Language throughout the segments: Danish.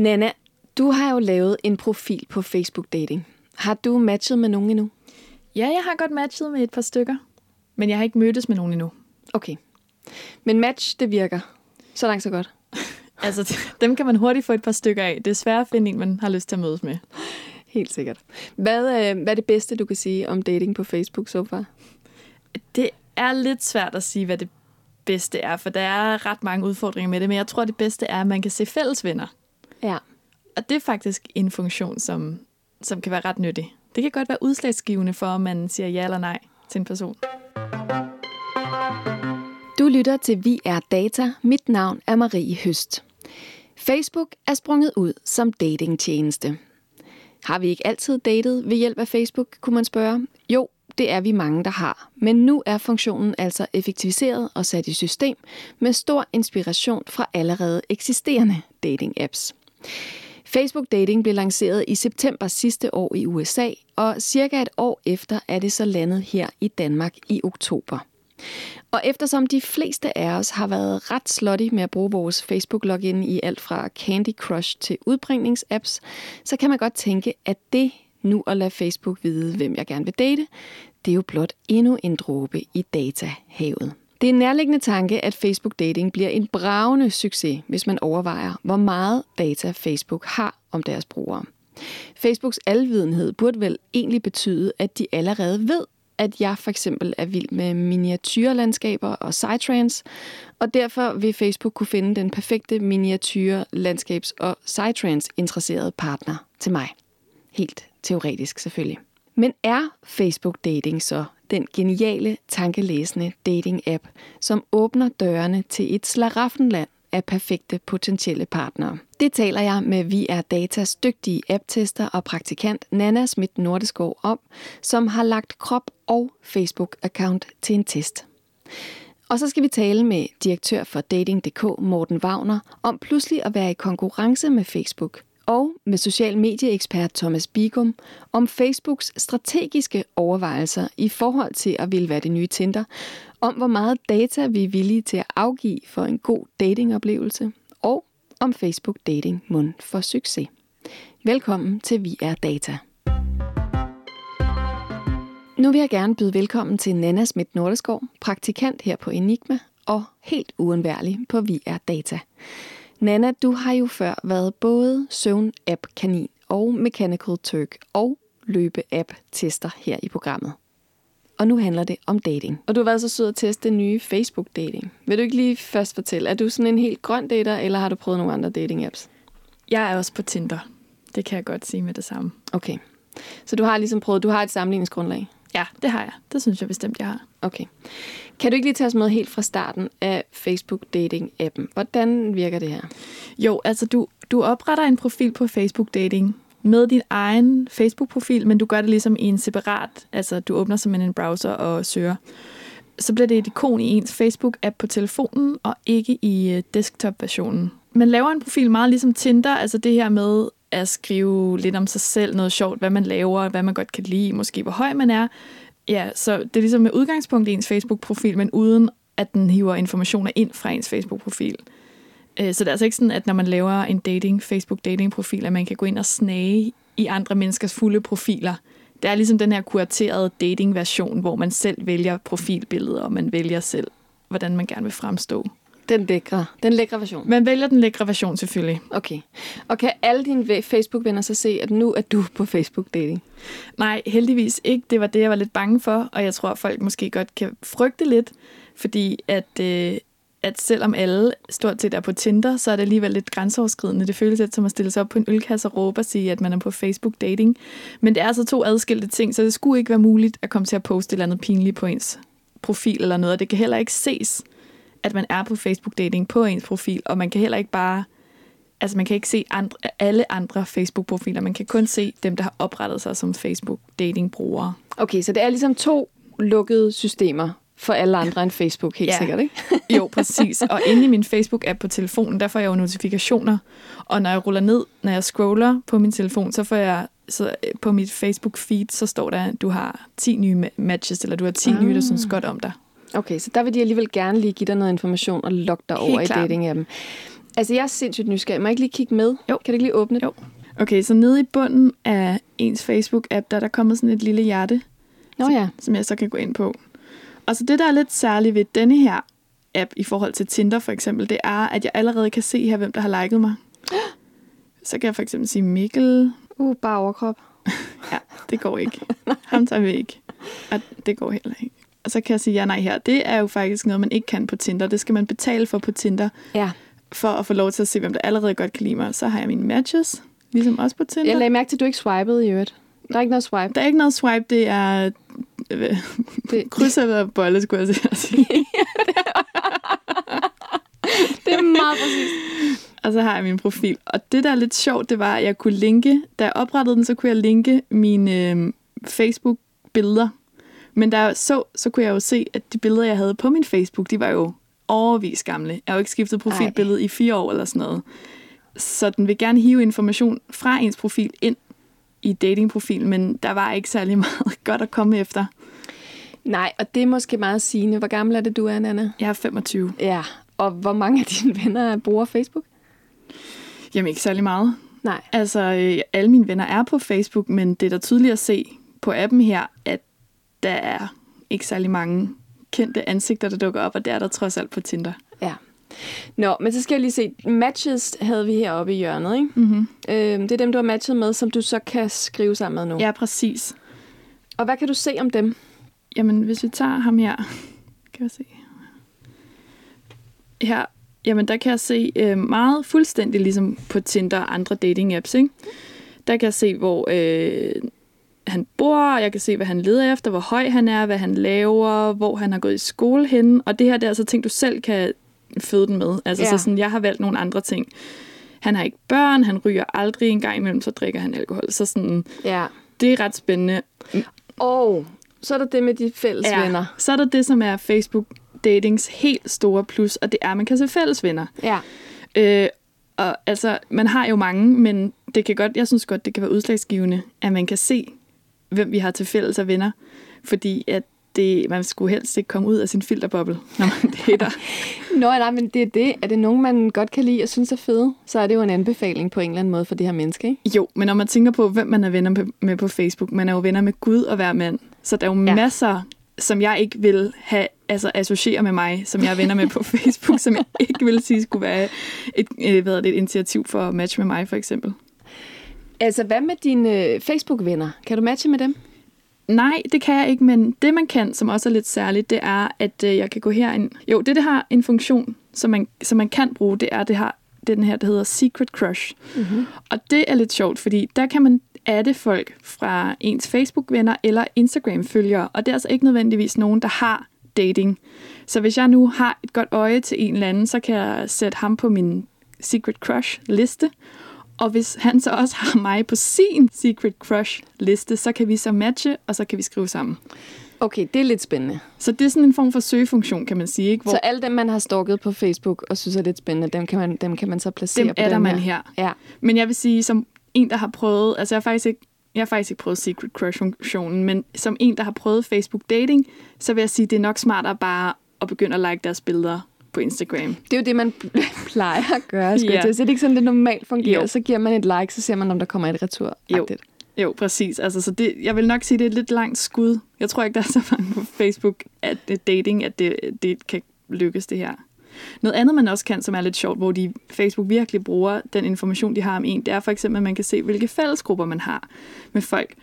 Nana, du har jo lavet en profil på Facebook Dating. Har du matchet med nogen endnu? Ja, jeg har godt matchet med et par stykker, men jeg har ikke mødtes med nogen endnu. Okay. Men match, det virker. Så langt, så godt. Altså, dem kan man hurtigt få et par stykker af. Det er svært at finde en, man har lyst til at mødes med. Helt sikkert. Hvad, øh, hvad er det bedste, du kan sige om dating på Facebook så far? Det er lidt svært at sige, hvad det bedste er, for der er ret mange udfordringer med det, men jeg tror, det bedste er, at man kan se fælles venner. Ja. Og det er faktisk en funktion, som, som kan være ret nyttig. Det kan godt være udslagsgivende for, om man siger ja eller nej til en person. Du lytter til Vi er Data. Mit navn er Marie Høst. Facebook er sprunget ud som datingtjeneste. Har vi ikke altid datet ved hjælp af Facebook, kunne man spørge? Jo, det er vi mange, der har. Men nu er funktionen altså effektiviseret og sat i system med stor inspiration fra allerede eksisterende dating-apps. Facebook Dating blev lanceret i september sidste år i USA, og cirka et år efter er det så landet her i Danmark i oktober. Og eftersom de fleste af os har været ret slutty med at bruge vores Facebook-login i alt fra Candy Crush til udbringningsapps, så kan man godt tænke, at det nu at lade Facebook vide, hvem jeg gerne vil date, det er jo blot endnu en dråbe i datahavet. Det er en nærliggende tanke, at Facebook Dating bliver en bravende succes, hvis man overvejer, hvor meget data Facebook har om deres brugere. Facebooks alvidenhed burde vel egentlig betyde, at de allerede ved, at jeg for eksempel er vild med miniatyrlandskaber og sidetrans, og derfor vil Facebook kunne finde den perfekte miniatyr, landskabs- og sidetrans-interesserede partner til mig. Helt teoretisk selvfølgelig. Men er Facebook Dating så den geniale, tankelæsende dating-app, som åbner dørene til et slaraffenland af perfekte potentielle partnere? Det taler jeg med Vi er Datas dygtige app-tester og praktikant Nana Schmidt Nordeskov om, som har lagt krop og Facebook-account til en test. Og så skal vi tale med direktør for Dating.dk Morten Wagner om pludselig at være i konkurrence med Facebook – og med social medieekspert Thomas Bigum om Facebooks strategiske overvejelser i forhold til at ville være det nye Tinder, om hvor meget data vi er villige til at afgive for en god datingoplevelse, og om Facebook Dating mund for succes. Velkommen til Vi er Data. Nu vil jeg gerne byde velkommen til Nana Schmidt Nordeskov, praktikant her på Enigma og helt uundværlig på Vi er Data. Nana, du har jo før været både søvn-app-kanin og Mechanical Turk og løbe-app-tester her i programmet. Og nu handler det om dating. Og du har været så sød at teste nye Facebook-dating. Vil du ikke lige først fortælle, er du sådan en helt grøn dater, eller har du prøvet nogle andre dating-apps? Jeg er også på Tinder. Det kan jeg godt sige med det samme. Okay. Så du har ligesom prøvet, du har et sammenligningsgrundlag? Ja, det har jeg. Det synes jeg bestemt, jeg har. Okay. Kan du ikke lige tage os med helt fra starten af Facebook Dating-appen? Hvordan virker det her? Jo, altså du, du opretter en profil på Facebook Dating med din egen Facebook-profil, men du gør det ligesom i en separat, altså du åbner simpelthen en browser og søger. Så bliver det et ikon i ens Facebook-app på telefonen, og ikke i øh, desktop-versionen. Man laver en profil meget ligesom Tinder, altså det her med at skrive lidt om sig selv, noget sjovt, hvad man laver, hvad man godt kan lide, måske hvor høj man er. Ja, så det er ligesom med udgangspunkt i ens Facebook-profil, men uden at den hiver informationer ind fra ens Facebook-profil. Øh, så det er altså ikke sådan, at når man laver en dating, Facebook-dating-profil, at man kan gå ind og snage i andre menneskers fulde profiler. Det er ligesom den her kuraterede dating-version, hvor man selv vælger profilbilleder, og man vælger selv, hvordan man gerne vil fremstå. Den lækre, den lækre version. Man vælger den lækre version selvfølgelig. Okay. Og kan alle dine Facebook-venner så se, at nu er du på Facebook-dating? Nej, heldigvis ikke. Det var det, jeg var lidt bange for, og jeg tror, at folk måske godt kan frygte lidt, fordi at, øh, at selvom alle stort set er på Tinder, så er det alligevel lidt grænseoverskridende. Det føles lidt som at stille sig op på en ølkasse og råbe og sige, at man er på Facebook-dating. Men det er altså to adskilte ting, så det skulle ikke være muligt at komme til at poste et eller andet pinligt på ens profil eller noget. Det kan heller ikke ses at man er på Facebook dating på ens profil, og man kan heller ikke bare, altså man kan ikke se andre, alle andre Facebook-profiler, man kan kun se dem, der har oprettet sig som Facebook dating brugere. Okay, så det er ligesom to lukkede systemer for alle andre end Facebook, helt ja. sikkert, ikke? jo, præcis. Og inde i min Facebook-app på telefonen, der får jeg jo notifikationer. Og når jeg ruller ned, når jeg scroller på min telefon, så får jeg så øh, på mit Facebook-feed, så står der, at du har 10 nye matches, eller du har 10 ah. nye, der synes godt om dig. Okay, så der vil de alligevel gerne lige give dig noget information og lokke dig Helt over klar. i dating-appen. Altså, jeg er sindssygt nysgerrig. Må jeg ikke lige kigge med? Jo. Kan du ikke lige åbne det? Jo. Okay, så nede i bunden af ens Facebook-app, der er der kommet sådan et lille hjerte, Nå ja. som jeg så kan gå ind på. Og så det, der er lidt særligt ved denne her app i forhold til Tinder for eksempel, det er, at jeg allerede kan se her, hvem der har liket mig. Så kan jeg for eksempel sige Mikkel. Uh, bare overkrop. Ja, det går ikke. Ham tager vi ikke. Og det går heller ikke. Og så kan jeg sige ja, nej her. Det er jo faktisk noget, man ikke kan på Tinder. Det skal man betale for på Tinder, Ja. for at få lov til at se, hvem der allerede godt kan lide mig. Så har jeg mine matches, ligesom også på Tinder. Jeg lagde mærke til, at du ikke swipede i øvrigt. Der er ikke noget swipe. Der er ikke noget swipe, det er øh, Det, kryds eller bolle, skulle jeg sige. det er meget præcis. Og så har jeg min profil. Og det, der er lidt sjovt, det var, at jeg kunne linke, da jeg oprettede den, så kunne jeg linke mine øh, Facebook-billeder. Men der så, så kunne jeg jo se, at de billeder, jeg havde på min Facebook, de var jo overvis gamle. Jeg har jo ikke skiftet profilbillede i fire år eller sådan noget. Så den vil gerne hive information fra ens profil ind i datingprofilen, men der var ikke særlig meget godt at komme efter. Nej, og det er måske meget sigende. Hvor gammel er det, du er, Nana? Jeg er 25. Ja. Og hvor mange af dine venner bruger Facebook? Jamen ikke særlig meget. Nej. Altså, øh, alle mine venner er på Facebook, men det er da tydeligt at se på appen her, der er ikke særlig mange kendte ansigter, der dukker op, og det er der trods alt på Tinder. Ja. Nå, men så skal jeg lige se. Matches havde vi heroppe i hjørnet, ikke? Mm-hmm. Øhm, det er dem, du har matchet med, som du så kan skrive sammen med nu. Ja, præcis. Og hvad kan du se om dem? Jamen, hvis vi tager ham her, kan jeg se. Her, jamen der kan jeg se øh, meget fuldstændig ligesom på Tinder og andre dating apps, ikke? Der kan jeg se, hvor øh, han bor, jeg kan se, hvad han leder efter, hvor høj han er, hvad han laver, hvor han har gået i skole henne. Og det her det er altså ting, du selv kan føde den med. Altså, Ja. så sådan, jeg har valgt nogle andre ting. Han har ikke børn, han ryger aldrig en gang imellem, så drikker han alkohol. Så sådan, Ja. det er ret spændende. Og så er der det med de fælles ja. venner. Så er der det, som er Facebook datings helt store plus, og det er, at man kan se fælles venner. Ja. Øh, og altså, man har jo mange, men det kan godt, jeg synes godt, det kan være udslagsgivende, at man kan se, hvem vi har til fælles af venner. Fordi at det, man skulle helst ikke komme ud af sin filterboble, når man dater. Nå, nej, men det er det. Er det nogen, man godt kan lide og synes er fede, så er det jo en anbefaling på en eller anden måde for det her menneske, ikke? jo, men når man tænker på, hvem man er venner med- på Facebook, man er jo venner med Gud og hver mand. Så der er jo Ja. masser, som jeg ikke vil have, altså associere med mig, som jeg er venner med på Facebook, som jeg ikke vil sige skulle være et, øh, hvad det, et initiativ for at matche med mig, for eksempel. Altså, hvad med dine øh, Facebook-venner? Kan du matche med dem? Nej, det kan jeg ikke, men det man kan, som også er lidt særligt, det er, at øh, jeg kan gå herind. Jo, det, det har en funktion, som man, som man kan bruge, det er, det har det er den her, der hedder Secret Crush. Mm-hmm. Og det er lidt sjovt, fordi der kan man adde folk fra ens Facebook-venner eller Instagram-følgere, og det er altså ikke nødvendigvis nogen, der har dating. Så hvis jeg nu har et godt øje til en eller anden, så kan jeg sætte ham på min Secret Crush-liste, og hvis han så også har mig på sin Secret Crush-liste, så kan vi så matche, og så kan vi skrive sammen. Okay, det er lidt spændende. Så det er sådan en form for søgefunktion, kan man sige. Ikke? Hvor Så alle dem, man har stalket på Facebook og synes er lidt spændende, dem kan man, dem kan man så placere dem på er der den man her. her. Ja. Men jeg vil sige, som en, der har prøvet, altså jeg har faktisk ikke, jeg har faktisk ikke prøvet Secret Crush-funktionen, men som en, der har prøvet Facebook Dating, så vil jeg sige, det er nok smartere bare at begynde at like deres billeder på Instagram. Det er jo det, man plejer at gøre. Skulle yeah. Så det er ikke sådan, det normalt fungerer. Jo. Så giver man et like, så ser man, om der kommer et retur. Jo. Jo, præcis. Altså, så det, jeg vil nok sige, det er et lidt langt skud. Jeg tror ikke, der er så mange på Facebook, at det dating, at det, det kan lykkes det her. Noget andet, man også kan, som er lidt sjovt, hvor de Facebook virkelig bruger den information, de har om en, det er for eksempel, at man kan se, hvilke fællesgrupper man har med folk.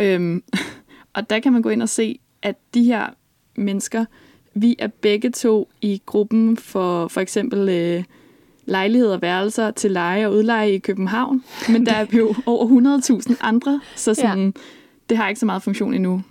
Øhm, og der kan man gå ind og se, at de her mennesker, vi er begge to i gruppen for for eksempel øh, lejligheder og værelser til leje og udleje i København. Men der er jo over 100.000 andre, så sådan, ja. det har ikke så meget funktion endnu.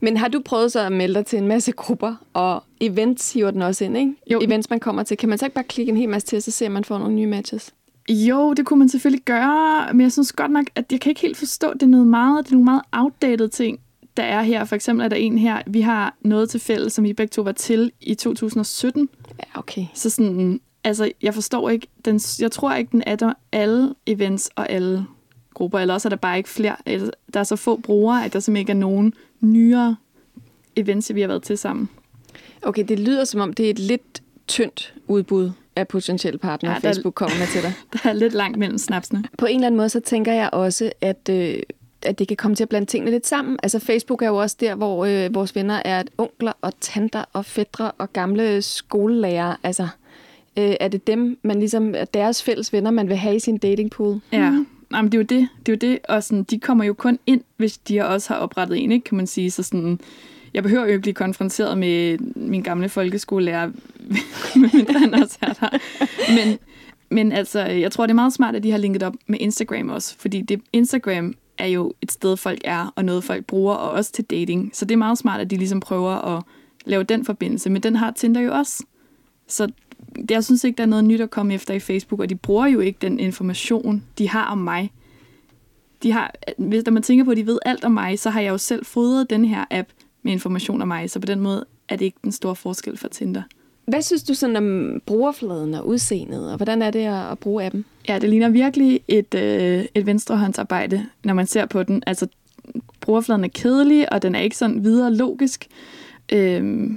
Men har du prøvet så at melde dig til en masse grupper, og events hiver den også ind, ikke? Jo. Events, man kommer til. Kan man så ikke bare klikke en hel masse til, så ser man får nogle nye matches? Jo, det kunne man selvfølgelig gøre, men jeg synes godt nok, at jeg kan ikke helt forstå, at det er noget meget, det er nogle meget outdated ting, der er her. For eksempel er der en her, vi har noget til fælles, som vi begge to var til i 2017. Ja, okay. Så sådan, altså, jeg forstår ikke, den, jeg tror ikke, den er der alle events og alle grupper, eller også er der bare ikke flere, eller der er så få brugere, at der simpelthen ikke er nogen nyere events, vi har været til sammen. Okay, det lyder som om, det er et lidt tyndt udbud. af potentielle partnere, ja, Facebook kommer med til dig. Der er lidt langt mellem snapsene. På en eller anden måde, så tænker jeg også, at, øh, at det kan komme til at blande tingene lidt sammen. Altså Facebook er jo også der, hvor øh, vores venner er onkler og tanter og fædre og gamle skolelærere. Altså, øh, er det dem, man ligesom, er deres fælles venner, man vil have i sin datingpool? Ja, mm. Jamen, det er jo det. Det er jo det. Og sådan, de kommer jo kun ind, hvis de også har oprettet en, ikke, kan man sige. Så sådan, jeg behøver jo ikke blive konfronteret med min gamle folkeskolelærer, mindre han også er der. Men, men altså, jeg tror, det er meget smart, at de har linket op med Instagram også, fordi det, Instagram er jo et sted, folk er, og noget, folk bruger, og også til dating. Så det er meget smart, at de ligesom prøver at lave den forbindelse. Men den har Tinder jo også. Så det, jeg synes ikke, der er noget nyt at komme efter i Facebook, og de bruger jo ikke den information, de har om mig. De har, hvis man tænker på, at de ved alt om mig, så har jeg jo selv fodret den her app med information om mig, så på den måde er det ikke den store forskel for Tinder. Hvad synes du sådan om brugerfladen og udseendet, og hvordan er det at, bruge appen? Ja, det ligner virkelig et, øh, et venstrehåndsarbejde, når man ser på den. Altså, brugerfladen er kedelig, og den er ikke sådan videre logisk. Øh,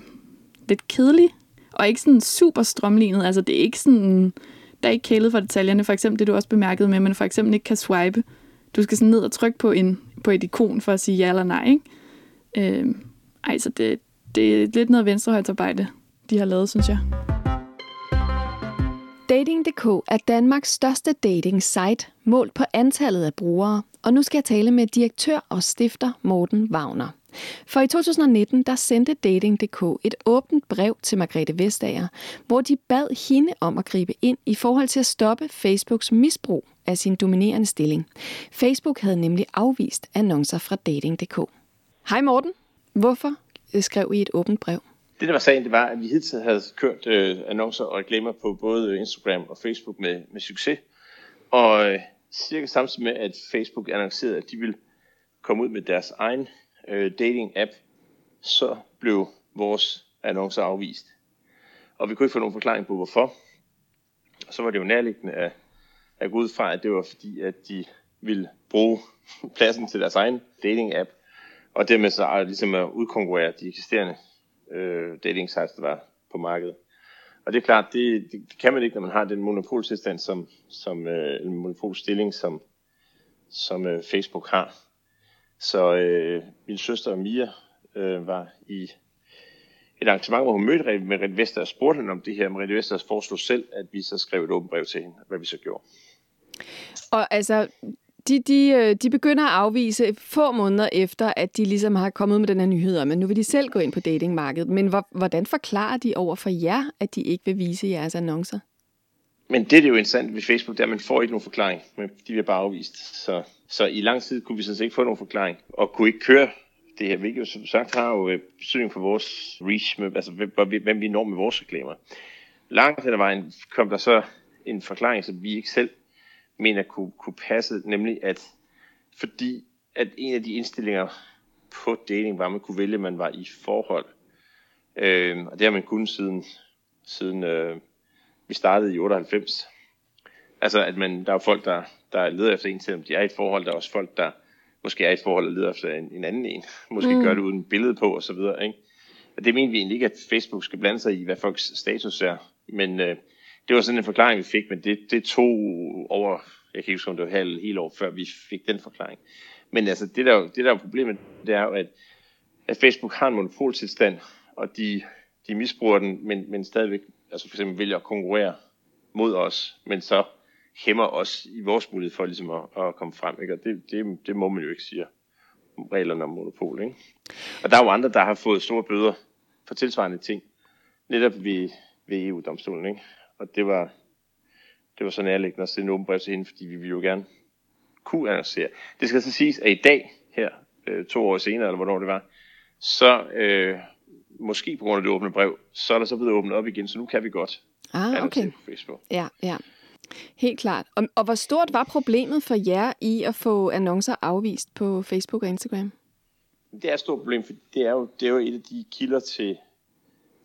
lidt kedelig, og ikke sådan super strømlignet. Altså, det er ikke sådan... Der er ikke kælet for detaljerne. For eksempel det, du også bemærkede med, at man for eksempel ikke kan swipe. Du skal sådan ned og trykke på, en, på et ikon for at sige ja eller nej, ikke? Øh, ej, så det, det er lidt noget venstrehåndsarbejde, de har lavet, synes jeg. Dating.dk er Danmarks største dating-site, målt på antallet af brugere. Og nu skal jeg tale med direktør og stifter Morten Wagner. For i 2019 der sendte Dating.dk et åbent brev til Margrethe Vestager, hvor de bad hende om at gribe ind i forhold til at stoppe Facebooks misbrug af sin dominerende stilling. Facebook havde nemlig afvist annoncer fra Dating.dk. Hej Morten. Hvorfor skrev I et åbent brev? Det, der var sagen, det var, at vi hidtil havde kørt øh, annoncer og reklamer på både Instagram og Facebook med, med succes. Og øh, cirka samtidig med, at Facebook annoncerede, at de ville komme ud med deres egen øh, dating-app, så blev vores annoncer afvist. Og vi kunne ikke få nogen forklaring på, hvorfor. Og så var det jo nærliggende at, at gå ud fra, at det var fordi, at de ville bruge pladsen til deres egen dating-app, og dermed så ligesom at udkonkurrere de eksisterende øh, dating sites, der var på markedet. Og det er klart, det, det, det kan man ikke, når man har den monopoltilstand, som, som øh, en monopolstilling, som, som øh, Facebook har. Så øh, min søster Mia øh, var i et arrangement, hvor hun mødte Merete Vester og spurgte hende om det her. Merete Vester foreslog selv, at vi så skrev et åbent brev til hende, hvad vi så gjorde. Og altså, de, de, øh, de begynder at afvise få måneder efter, at de ligesom har kommet med den her nyhed om, at nu vil de selv gå ind på datingmarkedet. Men hvordan forklarer de over for jer, at de ikke vil vise jeres annoncer? Men det er det jo interessant ved Facebook, der man får ikke nogen forklaring, men de bliver bare afvist. Så, så i lang tid kunne vi sådan set ikke få nogen forklaring, og kunne ikke køre det her, hvilket jo som sagt har jo øh, betydning for vores reach, med, altså hvem vi når med vores reklamer. Langt hen ad vejen kom der så en forklaring, som vi ikke selv mener kunne, kunne passe, nemlig at fordi at en af de indstillinger på dating var, at man kunne vælge, at man var i forhold. Øh, og det har man kun siden, siden øh, vi startede i 98. Altså, at man, der er folk, der, der leder efter en, selvom de er i et forhold. Der er også folk, der måske er i et forhold og leder efter en, en anden en. Måske mm. gør det uden billede på, og så videre. Ikke? Og det mener vi egentlig ikke, at Facebook skal blande sig i, hvad folks status er. Men øh, det var sådan en forklaring, vi fik, men det, det tog over, jeg kan ikke huske, om det var halv, helt år, før vi fik den forklaring. Men altså, det der, det der er problemet, det er jo, at, at Facebook har en monopoltilstand, og de, de misbruger den, men, men stadigvæk altså for eksempel vælger at konkurrere mod os, men så hæmmer os i vores mulighed for ligesom at, at komme frem. Ikke? Og det, det, det må man jo ikke sige om reglerne om monopol. Ikke? Og der er jo andre, der har fået store bøder for tilsvarende ting, netop ved, ved EU-domstolen. Ikke? Og det var, det var så nærliggende at sende åben brev til hende, fordi vi ville jo gerne kunne annoncere. Det skal så siges, at i dag, her øh, to år senere, eller hvornår det var, så øh, måske på grund af det åbne brev, så er der så blevet åbnet op igen, så nu kan vi godt ah, okay. på Facebook. Ja, ja. Helt klart. Og, og hvor stort var problemet for jer i at få annoncer afvist på Facebook og Instagram? Det er et stort problem, for det er jo, det er jo et af de kilder til,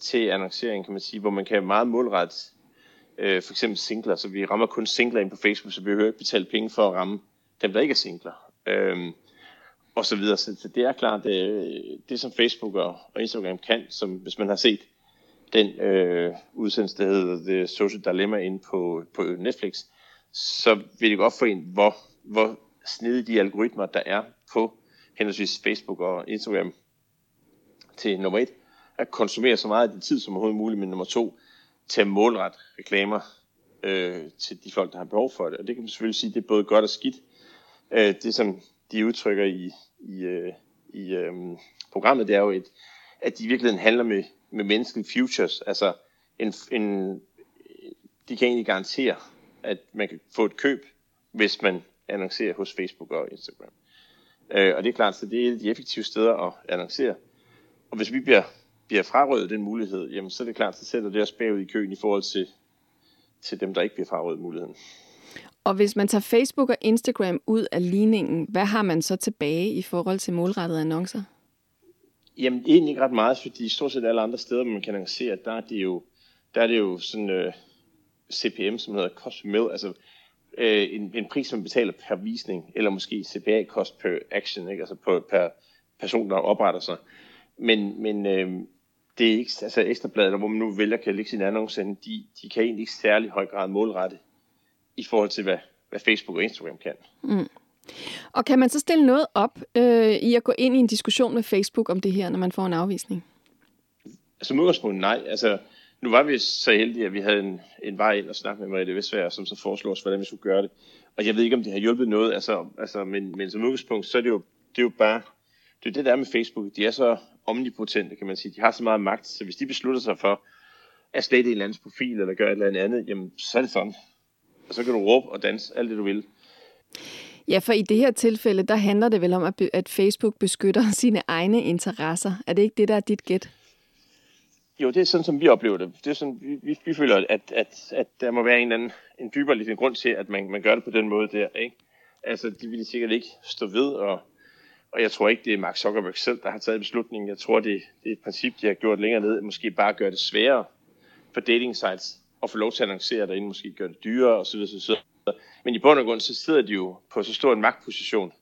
til annoncering, kan man sige, hvor man kan meget målrette øh, for eksempel singler, så vi rammer kun singler ind på Facebook, så vi behøver ikke betale penge for at ramme dem, der ikke er singler. Øh, og så videre. Så, det er klart, det, det som Facebook og, og Instagram kan, som hvis man har set den øh, udsendelse, der hedder The Social Dilemma inde på, på Netflix, så vil det godt for en, hvor, hvor snedige de algoritmer, der er på henholdsvis Facebook og Instagram til nummer et, at konsumere så meget af din tid som overhovedet muligt, men nummer to, til at målrette reklamer øh, til de folk, der har behov for det. Og det kan man selvfølgelig sige, det er både godt og skidt. Øh, det som de udtrykker i, i, øh, i øh, programmet, det er jo, et, at de i virkeligheden handler med, med menneskelige futures. Altså, en, en, de kan egentlig garantere, at man kan få et køb, hvis man annoncerer hos Facebook og Instagram. Øh, og det er klart, så det er et af de effektive steder at annoncere. Og hvis vi bliver, bliver frarøvet den mulighed, jamen så er det klart, så sætter det os bagud i køen i forhold til, til dem, der ikke bliver frarøvet muligheden. Og hvis man tager Facebook og Instagram ud af ligningen, hvad har man så tilbage i forhold til målrettede annoncer? Jamen egentlig ikke ret meget, fordi stort set alle andre steder, man kan annoncere, der er det jo, der er det jo sådan øh, CPM, som hedder cost per mail, altså uh, en, en pris, man betaler per visning, eller måske CPA-kost per action, ikke? altså per, per person, der opretter sig. Men, men uh, det er ikke, altså ekstrabladet, hvor man nu vælger kan lægge sin annonce, de, de kan egentlig ikke særlig høj grad målrette i forhold til, hvad, hvad Facebook og Instagram kan. Mm. Og kan man så stille noget op øh, i at gå ind i en diskussion med Facebook om det her, når man får en afvisning? Som udgangspunkt nej. Altså, nu var vi så heldige, at vi havde en, en vej ind og snakke med Mariette Vestfærd, som så foreslår os, hvordan vi skulle gøre det. Og jeg ved ikke, om det har hjulpet noget, altså, altså, men, men som udgangspunkt, så er det jo, det er jo bare, det er det, der er med Facebook. De er så omnipotente, kan man sige. De har så meget magt, så hvis de beslutter sig for at slette en eller andens profil, eller gøre et eller andet, jamen, så er det sådan. Og så kan du råbe og danse alt det, du vil. Ja, for i det her tilfælde, der handler det vel om, at Facebook beskytter sine egne interesser. Er det ikke det, der er dit gæt? Jo, det er sådan, som vi oplever det. Det er sådan, vi, vi, vi føler, at, at, at der må være en, anden, en dybere lille grund til, at man, man gør det på den måde der. Ikke? Altså, de vil sikkert ikke stå ved, og, og jeg tror ikke, det er Mark Zuckerberg selv, der har taget beslutningen. Jeg tror, det, det er et princip, de har gjort længere ned, måske bare gøre det sværere for dating sites at få lov til at annoncere derinde, måske gøre det dyrere osv. osv. Men i bund og grund, så sidder de jo på så stor en magtposition,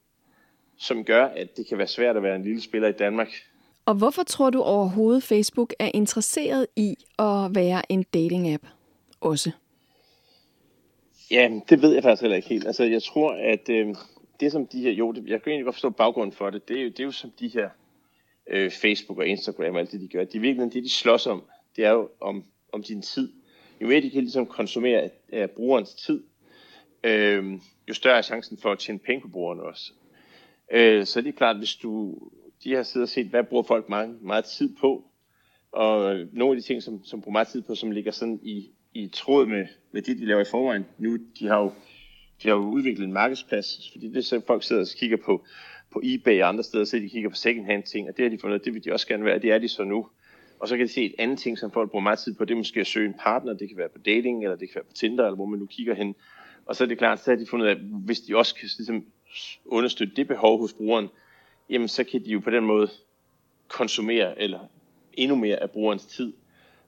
som gør, at det kan være svært at være en lille spiller i Danmark. Og hvorfor tror du overhovedet, Facebook er interesseret i at være en dating-app også? Ja, det ved jeg faktisk heller ikke helt. Altså, jeg tror, at øh, det som de her, jo, det, jeg kan egentlig godt forstå baggrunden for det, det er jo, det er jo som de her øh, Facebook og Instagram og alt det, de gør. De virkelig, det de slås om, det er jo om, om din tid. Jo mere de kan ligesom konsumere af, brugerens tid, øh, jo større er chancen for at tjene penge på brugerne også. Øh, så det er klart, hvis du de har siddet og set, hvad bruger folk meget, meget tid på, og nogle af de ting, som, som bruger meget tid på, som ligger sådan i, i tråd med, med det, de laver i forvejen. Nu, de har jo, de har jo udviklet en markedsplads, fordi det er så, folk sidder og kigger på, på eBay og andre steder, så de kigger på second-hand ting, og det har de fundet, det vil de også gerne være, det er de så nu. Og så kan de se et andet ting, som folk bruger meget tid på, det er måske at søge en partner, det kan være på dating, eller det kan være på Tinder, eller hvor man nu kigger hen. Og så er det klart, så har de fundet at hvis de også kan ligesom, understøtte det behov hos brugeren, jamen så kan de jo på den måde konsumere eller endnu mere af brugerens tid,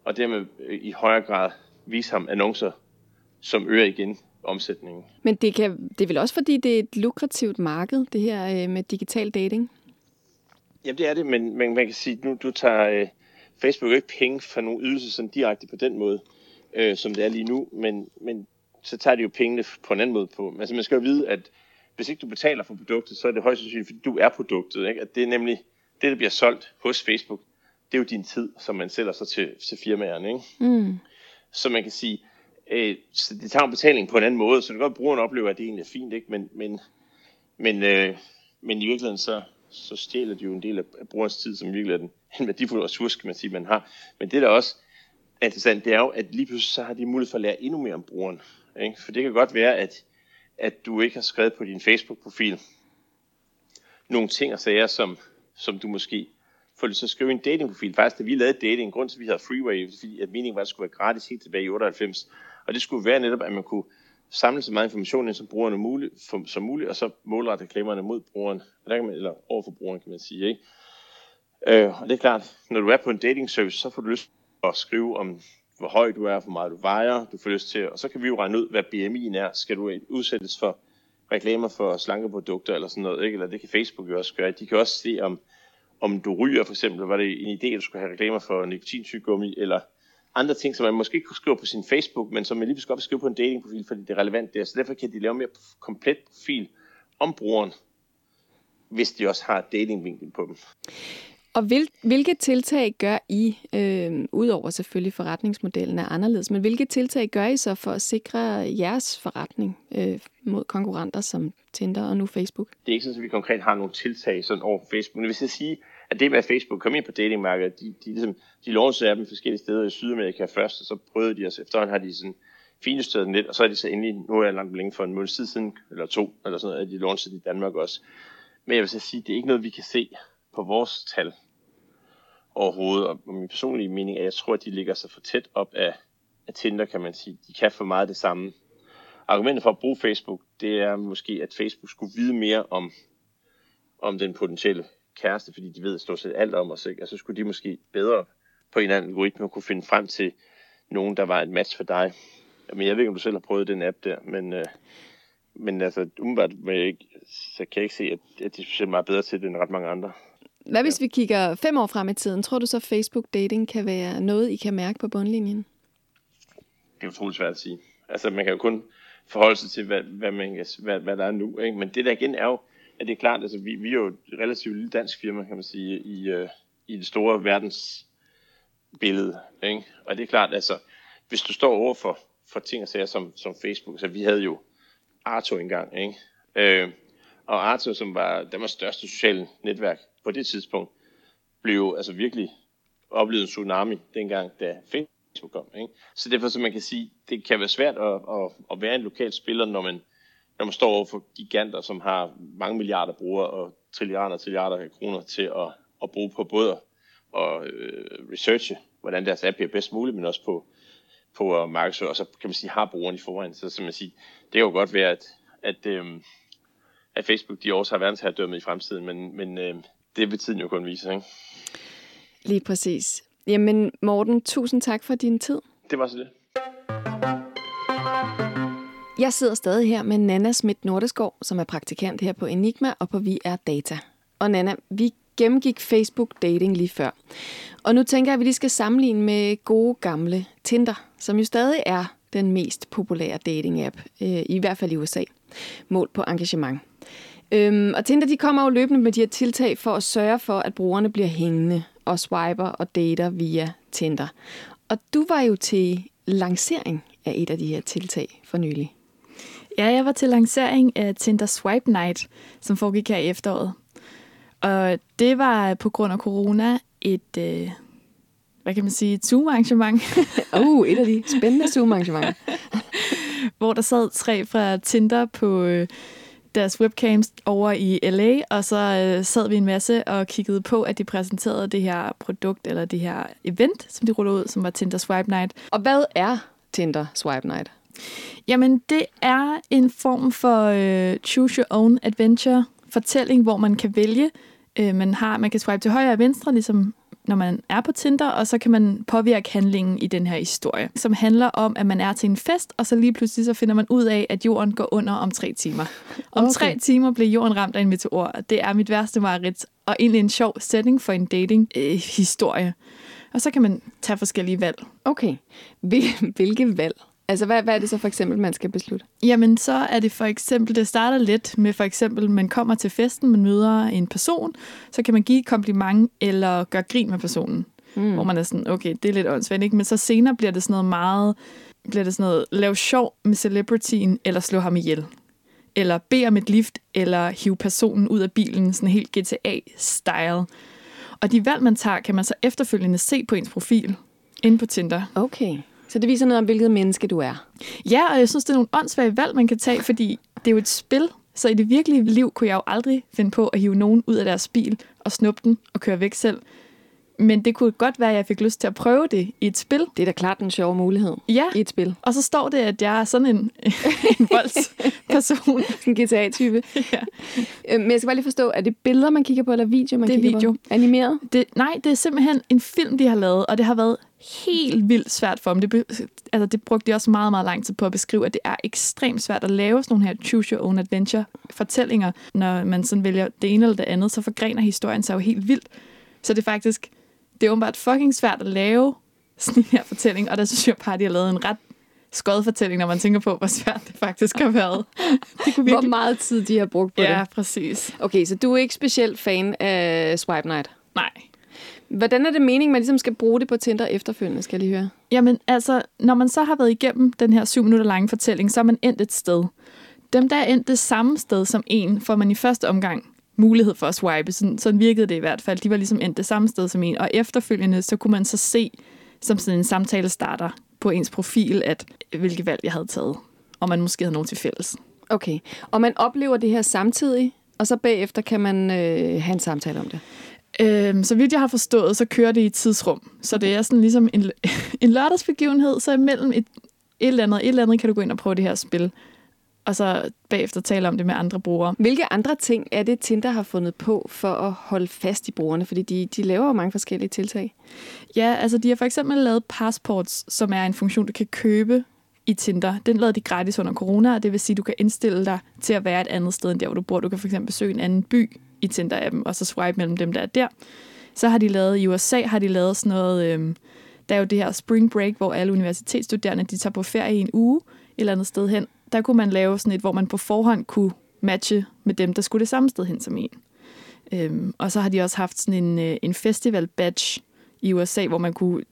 og dermed øh, i højere grad vise ham annoncer, som øger igen omsætningen. Men det, kan, det er vel også fordi, det er et lukrativt marked, det her øh, med digital dating? Jamen det er det, men, men man kan sige, nu du tager uh, Facebook ikke penge for nogle ydelser sådan direkte på den måde, uh, som det er lige nu, men, men så tager de jo pengene på en anden måde på. Altså man skal jo vide, at hvis ikke du betaler for produktet, så er det højst sandsynligt, fordi du er produktet. Ikke? At det er nemlig det, der bliver solgt hos Facebook. Det er jo din tid, som man sælger så til, til firmaerne. Ikke? Mm. Så man kan sige, øh, så det tager en betaling på en anden måde, så det kan godt, brugeren oplever, at det egentlig er fint, ikke? Men, men, men, øh, men i virkeligheden så, så stjæler de jo en del af, af brugerens tid, som virkelig er den, en værdifuld ressource, kan man sige, man har. Men det der også er interessant, det er jo, at lige pludselig så har de mulighed for at lære endnu mere om brugeren. Ikke? For det kan godt være, at at du ikke har skrevet på din Facebook-profil nogle ting og sager, som, som du måske får lyst til at skrive i en datingprofil. Faktisk, da vi lavede dating, grund til, at vi havde Freeway, fordi at meningen var, at det skulle være gratis helt tilbage i 98. Og det skulle være netop, at man kunne samle så meget information ind som brugerne muligt, for, som muligt, og så målrette reklamerne mod brugeren, og der kan man, eller over for brugeren, kan man sige. Ikke? Øh, og det er klart, når du er på en dating service, så får du lyst at skrive om hvor høj du er, hvor meget du vejer, du får lyst til, og så kan vi jo regne ud, hvad BMI'en er. Skal du udsættes for reklamer for slanke produkter eller sådan noget, ikke? eller det kan Facebook jo også gøre. De kan også se, om, om du ryger for eksempel, var det en idé, at du skulle have reklamer for nikotintyggummi, eller andre ting, som man måske ikke kunne skrive på sin Facebook, men som man lige pludselig godt vil skrive på en datingprofil, fordi det er relevant der. Så derfor kan de lave en mere komplet profil om brugeren, hvis de også har datingvinkel på dem. Og hvil, hvilke tiltag gør I, øh, udover selvfølgelig forretningsmodellen er anderledes, men hvilke tiltag gør I så for at sikre jeres forretning øh, mod konkurrenter som Tinder og nu Facebook? Det er ikke sådan, at vi konkret har nogle tiltag sådan over Facebook. Men hvis jeg sige, at det med at Facebook kom ind på datingmarkedet, de, de, ligesom, de launchede dem forskellige steder i Sydamerika først, og så prøvede de os. Efterhånden har de sådan finjusteret lidt, og så er de så endelig, nu er jeg langt længe for en måned siden, eller to, eller sådan noget, at de launched i Danmark også. Men jeg vil så sige, det er ikke noget, vi kan se på vores tal overhovedet. Og min personlige mening er, at jeg tror, at de ligger sig for tæt op af, af Tinder, kan man sige. De kan for meget det samme. Argumentet for at bruge Facebook, det er måske, at Facebook skulle vide mere om, om den potentielle kæreste, fordi de ved stort set alt om os. Ikke? Og så skulle de måske bedre på en eller anden algoritme kunne finde frem til nogen, der var et match for dig. Men jeg ved ikke, om du selv har prøvet den app der, men, øh, men altså, umiddelbart jeg ikke, så kan jeg ikke se, at, at de er meget bedre til det end ret mange andre. Hvad hvis vi kigger fem år frem i tiden? Tror du så, Facebook dating kan være noget, I kan mærke på bundlinjen? Det er utroligt svært at sige. Altså, man kan jo kun forholde sig til, hvad, hvad, man, hvad, hvad der er nu. Ikke? Men det der igen er jo, Ja, det er klart, altså vi, vi er jo et relativt lille dansk firma, kan man sige, i, øh, i det store verdensbillede. Ikke? Og det er klart, altså, hvis du står over for, for ting og sager som, som Facebook, så vi havde jo Arto engang, ikke? Øh, og Arto, som var Danmarks største sociale netværk på det tidspunkt, blev altså virkelig oplevet en tsunami dengang, da Facebook kom. Ikke? Så derfor, så man kan sige, det kan være svært at, at, at være en lokal spiller, når man, når man står over for giganter, som har mange milliarder brugere og trilliarder og trilliarder af kroner til at, at bruge på både at øh, researche, hvordan deres app er bedst muligt, men også på, på at markedsføre, og så kan man sige, har brugeren i forvejen. Så, så man sige, det kan jo godt være, at, at, øh, at Facebook de også har verdensherredømmet i fremtiden, men, men øh, det vil tiden jo kun vise, ikke? Lige præcis. Jamen Morten, tusind tak for din tid. Det var så det. Jeg sidder stadig her med Nana Schmidt Nordeskov, som er praktikant her på Enigma og på VR Data. Og Nana, vi gennemgik Facebook dating lige før. Og nu tænker jeg, at vi lige skal sammenligne med gode gamle Tinder, som jo stadig er den mest populære dating-app, øh, i hvert fald i USA, mål på engagement. Øhm, og Tinder de kommer jo løbende med de her tiltag for at sørge for, at brugerne bliver hængende og swiper og dater via Tinder. Og du var jo til lancering af et af de her tiltag for nylig. Ja, jeg var til lancering af Tinder Swipe Night, som foregik her i efteråret. Og det var på grund af corona et, øh, hvad kan man sige, et Zoom-arrangement. uh, et af de spændende Zoom-arrangementer. hvor der sad tre fra Tinder på øh, deres webcams over i LA, og så øh, sad vi en masse og kiggede på, at de præsenterede det her produkt, eller det her event, som de rullede ud, som var Tinder Swipe Night. Og hvad er Tinder Swipe Night? Jamen, det er en form for øh, choose your own adventure fortælling, hvor man kan vælge. Øh, man, har, man kan swipe til højre og venstre, ligesom når man er på Tinder, og så kan man påvirke handlingen i den her historie, som handler om, at man er til en fest, og så lige pludselig så finder man ud af, at jorden går under om tre timer. Om okay. tre timer bliver jorden ramt af en meteor. Det er mit værste mareridt, og egentlig en sjov setting for en dating-historie. Øh, og så kan man tage forskellige valg. Okay. Hvilke valg? Altså, hvad, hvad er det så for eksempel, man skal beslutte? Jamen, så er det for eksempel, det starter lidt med for eksempel, man kommer til festen, man møder en person, så kan man give et kompliment eller gøre grin med personen. Mm. Hvor man er sådan, okay, det er lidt åndssvagt, ikke? Men så senere bliver det sådan noget meget, bliver det sådan noget, lav sjov med celebrityen, eller slå ham ihjel. Eller bede om et lift, eller hive personen ud af bilen, sådan helt GTA-style. Og de valg, man tager, kan man så efterfølgende se på ens profil inde på Tinder. Okay. Så det viser noget om, hvilket menneske du er. Ja, og jeg synes, det er nogle åndssvage valg, man kan tage, fordi det er jo et spil. Så i det virkelige liv kunne jeg jo aldrig finde på at hive nogen ud af deres bil og snuppe den og køre væk selv. Men det kunne godt være, at jeg fik lyst til at prøve det i et spil. Det er da klart en sjov mulighed ja. i et spil. Og så står det, at jeg er sådan en, en voldsperson. en GTA-type. Ja. Øh, men jeg skal bare lige forstå, er det billeder, man kigger på, eller video, man det er kigger video. på? Animeret? Det, nej, det er simpelthen en film, de har lavet, og det har været helt vildt svært for dem. Det, altså, det brugte de også meget, meget lang tid på at beskrive, at det er ekstremt svært at lave sådan nogle her choose your own adventure fortællinger. Når man sådan vælger det ene eller det andet, så forgrener historien sig jo helt vildt. Så det er faktisk det er åbenbart fucking svært at lave sådan en her fortælling, og der synes jeg bare, at de har lavet en ret skød fortælling, når man tænker på, hvor svært det faktisk har været. Det kunne virkelig... Hvor meget tid de har brugt på ja, det. Ja, præcis. Okay, så du er ikke specielt fan af Swipe Night? Nej. Hvordan er det meningen, man ligesom skal bruge det på Tinder efterfølgende, skal jeg lige høre? Jamen, altså, når man så har været igennem den her syv minutter lange fortælling, så er man endt et sted. Dem, der er endt det samme sted som en, får man i første omgang mulighed for at swipe. Sådan, sådan virkede det i hvert fald. De var ligesom endt det samme sted som en. Og efterfølgende, så kunne man så se, som sådan en samtale starter på ens profil, at hvilke valg jeg havde taget. Og man måske havde nogen til fælles. Okay. Og man oplever det her samtidig, og så bagefter kan man øh, have en samtale om det? Øhm, så vidt jeg har forstået, så kører det i et tidsrum. Så det er sådan ligesom en, en lørdagsbegivenhed, så imellem et, et eller andet et eller andet kan du gå ind og prøve det her spil og så bagefter tale om det med andre brugere. Hvilke andre ting er det, Tinder har fundet på for at holde fast i brugerne? Fordi de, de laver jo mange forskellige tiltag. Ja, altså de har for eksempel lavet Passports, som er en funktion, du kan købe i Tinder. Den lavede de gratis under corona, og det vil sige, at du kan indstille dig til at være et andet sted end der, hvor du bor. Du kan for eksempel besøge en anden by i Tinder-appen, og så swipe mellem dem, der er der. Så har de lavet, i USA har de lavet sådan noget, øh, der er jo det her spring break, hvor alle universitetsstuderende, de tager på ferie i en uge, et eller andet sted hen, der kunne man lave sådan et, hvor man på forhånd kunne matche med dem, der skulle det samme sted hen som en. Øhm, og så har de også haft sådan en, øh, en festival badge i USA, hvor man kunne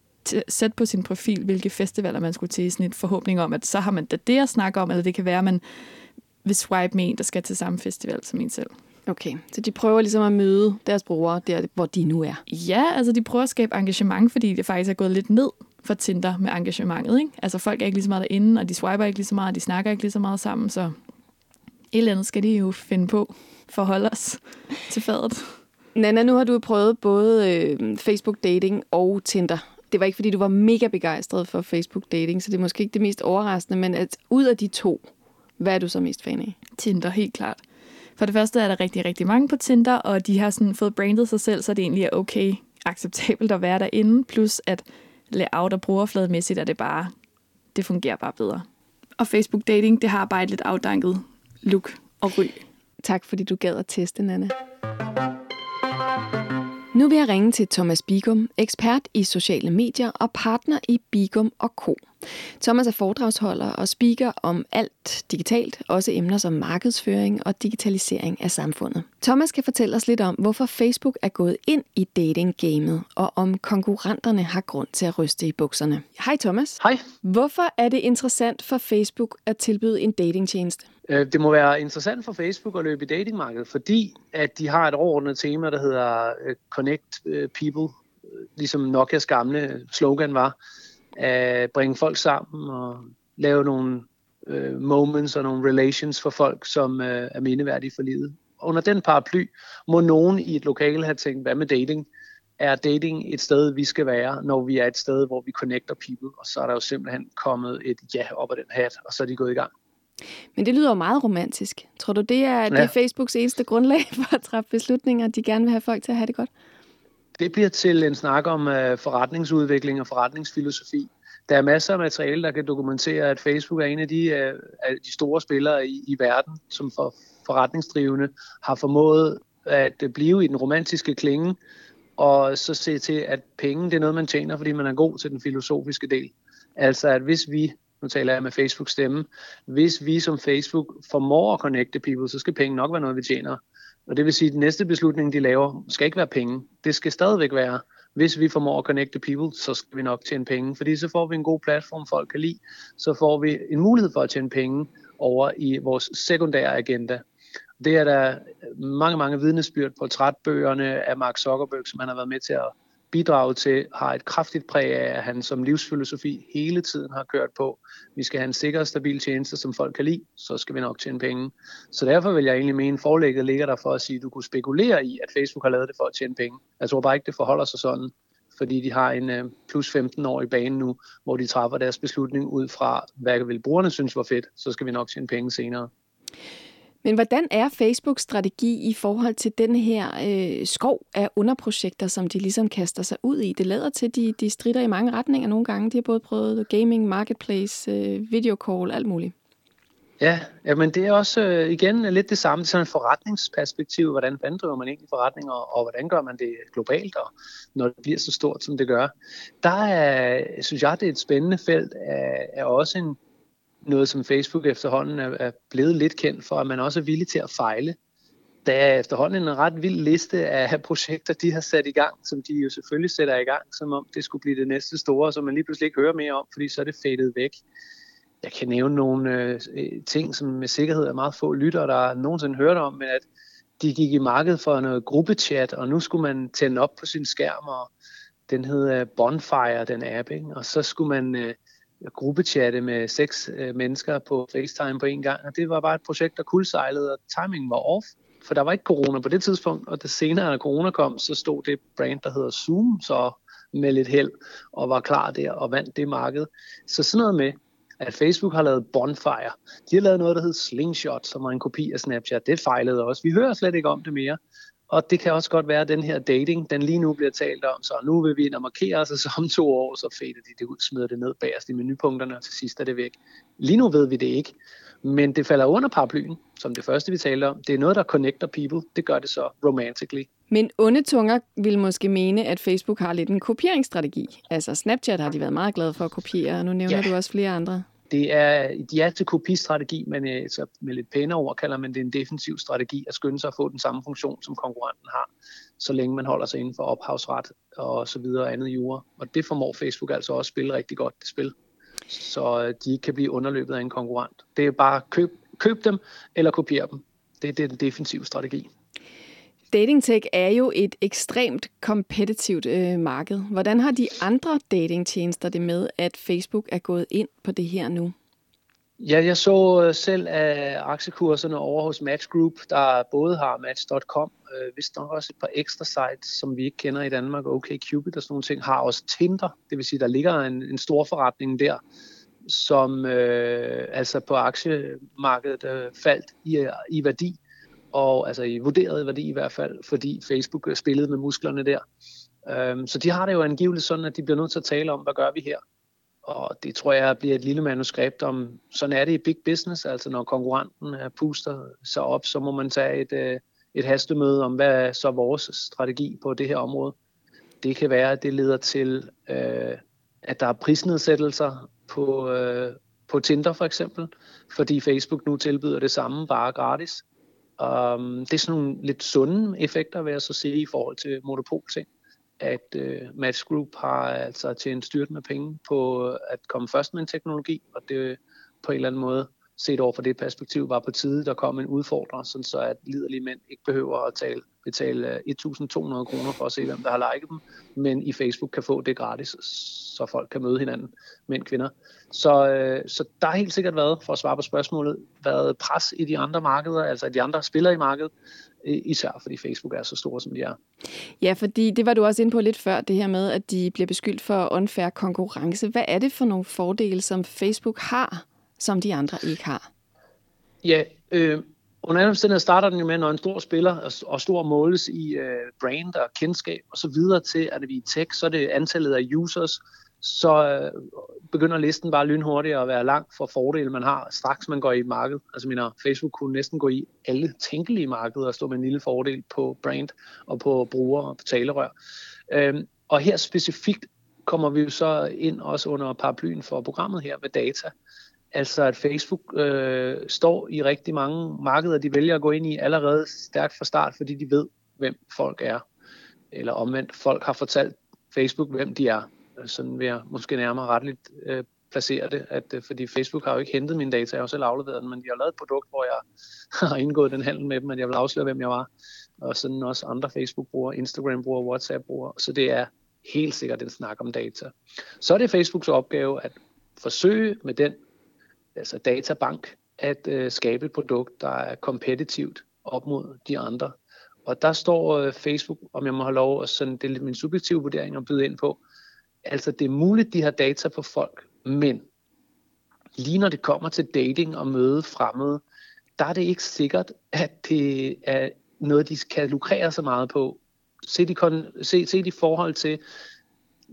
sætte på sin profil, hvilke festivaler man skulle til, sådan en forhåbning om, at så har man da det at snakke om, eller det kan være, at man vil swipe med en, der skal til samme festival som en selv. Okay, så de prøver ligesom at møde deres brugere der, hvor de nu er. Ja, altså de prøver at skabe engagement, fordi det faktisk er gået lidt ned for Tinder med engagementet. Ikke? Altså folk er ikke lige så meget derinde, og de swiper ikke lige så meget, og de snakker ikke lige så meget sammen, så et eller andet skal de jo finde på for at holde os til fadet. Nana, nu har du prøvet både øh, Facebook dating og Tinder. Det var ikke, fordi du var mega begejstret for Facebook dating, så det er måske ikke det mest overraskende, men at ud af de to, hvad er du så mest fan af? Tinder, helt klart. For det første er der rigtig, rigtig mange på Tinder, og de har sådan fået brandet sig selv, så det egentlig er okay acceptabelt at være derinde. Plus at layout og brugerflademæssigt er det bare, det fungerer bare bedre. Og Facebook Dating, det har bare et lidt afdanket look og ry. Tak fordi du gad at teste, Nana. Nu vil jeg ringe til Thomas Bigum, ekspert i sociale medier og partner i Bigum og Co. Thomas er foredragsholder og speaker om alt digitalt, også emner som markedsføring og digitalisering af samfundet. Thomas kan fortælle os lidt om, hvorfor Facebook er gået ind i datinggamet, og om konkurrenterne har grund til at ryste i bukserne. Hej Thomas. Hej. Hvorfor er det interessant for Facebook at tilbyde en datingtjeneste? Øh, det må være interessant for Facebook at løbe i datingmarkedet, fordi at de har et overordnet tema, der hedder øh, Connect øh, People, ligesom Nokias gamle slogan var, at bringe folk sammen og lave nogle moments og nogle relations for folk, som er mindeværdige for livet. Under den paraply må nogen i et lokale have tænkt, hvad med dating? Er dating et sted, vi skal være, når vi er et sted, hvor vi connecter people? Og så er der jo simpelthen kommet et ja op af den hat, og så er de gået i gang. Men det lyder jo meget romantisk. Tror du, det er, ja. det er Facebooks eneste grundlag for at træffe beslutninger, at de gerne vil have folk til at have det godt? Det bliver til en snak om øh, forretningsudvikling og forretningsfilosofi. Der er masser af materiale, der kan dokumentere, at Facebook er en af de, øh, af de store spillere i, i verden, som for forretningsdrivende har formået at blive i den romantiske klinge, og så se til, at penge det er noget, man tjener, fordi man er god til den filosofiske del. Altså, at hvis vi nu taler jeg med Facebook stemme, hvis vi som Facebook formår at connecte people, så skal penge nok være noget, vi tjener. Og det vil sige, at den næste beslutning, de laver, skal ikke være penge. Det skal stadigvæk være, hvis vi formår at connecte people, så skal vi nok tjene penge. Fordi så får vi en god platform, folk kan lide. Så får vi en mulighed for at tjene penge over i vores sekundære agenda. Det er der mange, mange vidnesbyrd på trætbøgerne af Mark Zuckerberg, som han har været med til at bidraget til, har et kraftigt præg af, at han som livsfilosofi hele tiden har kørt på. Vi skal have en sikker og stabil tjeneste, som folk kan lide, så skal vi nok tjene penge. Så derfor vil jeg egentlig mene, at forlægget ligger der for at sige, at du kunne spekulere i, at Facebook har lavet det for at tjene penge. Jeg tror bare ikke, det forholder sig sådan, fordi de har en øh, plus 15 år i banen nu, hvor de træffer deres beslutning ud fra, hvad vil brugerne synes var fedt, så skal vi nok tjene penge senere. Men hvordan er Facebooks strategi i forhold til den her øh, skov af underprojekter, som de ligesom kaster sig ud i? Det lader til, at de, de strider i mange retninger nogle gange. De har både prøvet gaming, marketplace, øh, videocall, alt muligt. Ja, men det er også øh, igen lidt det samme. Sådan et forretningsperspektiv. Hvordan vanddriver man egentlig forretninger, og hvordan gør man det globalt, og når det bliver så stort, som det gør. Der er, synes jeg, det er et spændende felt, er, er også en, noget, som Facebook efterhånden er, er blevet lidt kendt for, at man også er villig til at fejle. Der er efterhånden en ret vild liste af projekter, de har sat i gang, som de jo selvfølgelig sætter i gang, som om det skulle blive det næste store, som man lige pludselig ikke hører mere om, fordi så er det fadet væk. Jeg kan nævne nogle øh, øh, ting, som med sikkerhed er meget få lyttere, der nogensinde hørt om, men at de gik i markedet for noget gruppechat, og nu skulle man tænde op på sin skærm, og den hed Bonfire, den app, ikke? og så skulle man øh, gruppechatte med seks øh, mennesker på FaceTime på en gang, og det var bare et projekt, der kuldsejlede, og timingen var off, for der var ikke corona på det tidspunkt, og det senere, når corona kom, så stod det brand, der hedder Zoom, så med lidt held, og var klar der og vandt det marked. Så sådan noget med, at Facebook har lavet Bonfire. De har lavet noget, der hedder Slingshot, som var en kopi af Snapchat. Det fejlede også. Vi hører slet ikke om det mere. Og det kan også godt være, at den her dating, den lige nu bliver talt om, så nu vil vi ind og markere os, og så om to år, så fader de det ud, smider det ned bagerst i menupunkterne, og til sidst er det væk. Lige nu ved vi det ikke, men det falder under paraplyen, som det første vi talte om. Det er noget, der connecter people. Det gør det så romantically. Men onde tunger vil måske mene, at Facebook har lidt en kopieringsstrategi. Altså Snapchat har de været meget glade for at kopiere, og nu nævner ja. du også flere andre. Det er, de er til kopistrategi, men øh, så med lidt pænere ord kalder man det en defensiv strategi at skynde sig at få den samme funktion, som konkurrenten har, så længe man holder sig inden for ophavsret og så videre og andet jure. Og det formår Facebook altså også at spille rigtig godt det spil, så øh, de ikke kan blive underløbet af en konkurrent. Det er bare køb, køb dem eller kopier dem. Det, det er den defensive strategi. Datingtech er jo et ekstremt kompetitivt øh, marked. Hvordan har de andre datingtjenester det med, at Facebook er gået ind på det her nu? Ja, jeg så øh, selv af aktiekurserne over hos Match Group, der både har Match.com, øh, vist nok også et par ekstra sites, som vi ikke kender i Danmark, OkCupid og sådan nogle ting, har også Tinder, det vil sige, der ligger en, en stor forretning der, som øh, altså på aktiemarkedet øh, faldt i, i værdi og altså i vurderet værdi i hvert fald, fordi Facebook øh, spillede med musklerne der. Øhm, så de har det jo angiveligt sådan, at de bliver nødt til at tale om, hvad gør vi her? Og det tror jeg bliver et lille manuskript om, sådan er det i big business, altså når konkurrenten puster sig op, så må man tage et, øh, et hastemøde om, hvad er så vores strategi på det her område. Det kan være, at det leder til, øh, at der er prisnedsættelser på, øh, på Tinder for eksempel, fordi Facebook nu tilbyder det samme bare gratis. Um, det er sådan nogle lidt sunde effekter, vil jeg så sige, i forhold til monopolting. At uh, Match Group har altså tjent styrt med penge på at komme først med en teknologi, og det på en eller anden måde set over for det perspektiv var på tide, der kom en udfordrer, sådan så at liderlige mænd ikke behøver at tale, betale 1.200 kroner for at se, hvem der har liket dem, men i Facebook kan få det gratis, så folk kan møde hinanden, mænd og kvinder. Så, øh, så der har helt sikkert været, for at svare på spørgsmålet, været pres i de andre markeder, altså de andre spillere i markedet, især fordi Facebook er så store, som de er. Ja, fordi det var du også inde på lidt før, det her med, at de bliver beskyldt for unfair konkurrence. Hvad er det for nogle fordele, som Facebook har, som de andre ikke har? Ja, øh, under alle omstændigheder starter den jo med, når en stor spiller og stor måles i øh, brand og kendskab og så videre til, at vi i tech, så er det antallet af users, så øh, begynder listen bare lynhurtigt at være lang for fordele, man har, straks man går i markedet. Altså mener, øh, Facebook kunne næsten gå i alle tænkelige markeder og stå med en lille fordel på brand og på brugere og på talerør. Øhm, og her specifikt kommer vi jo så ind også under paraplyen for programmet her med data. Altså at Facebook øh, står i rigtig mange markeder, de vælger at gå ind i allerede stærkt fra start, fordi de ved, hvem folk er. Eller omvendt, folk har fortalt Facebook, hvem de er. Sådan vil jeg måske nærmere retligt øh, placere det, at, øh, fordi Facebook har jo ikke hentet mine data, jeg har jo selv afleveret den, men de har lavet et produkt, hvor jeg har indgået den handel med dem, at jeg vil afsløre, hvem jeg var. Og sådan også andre Facebook-brugere, Instagram-brugere, WhatsApp-brugere. Så det er helt sikkert en snak om data. Så er det Facebooks opgave at forsøge med den altså databank, at øh, skabe et produkt, der er kompetitivt op mod de andre. Og der står øh, Facebook, om jeg må have lov at sådan, det er lidt min subjektive vurdering at byde ind på, altså det er muligt, de har data på folk, men lige når det kommer til dating og møde fremmede, der er det ikke sikkert, at det er noget, de kan lukrere så meget på. Se de, se, se de forhold til,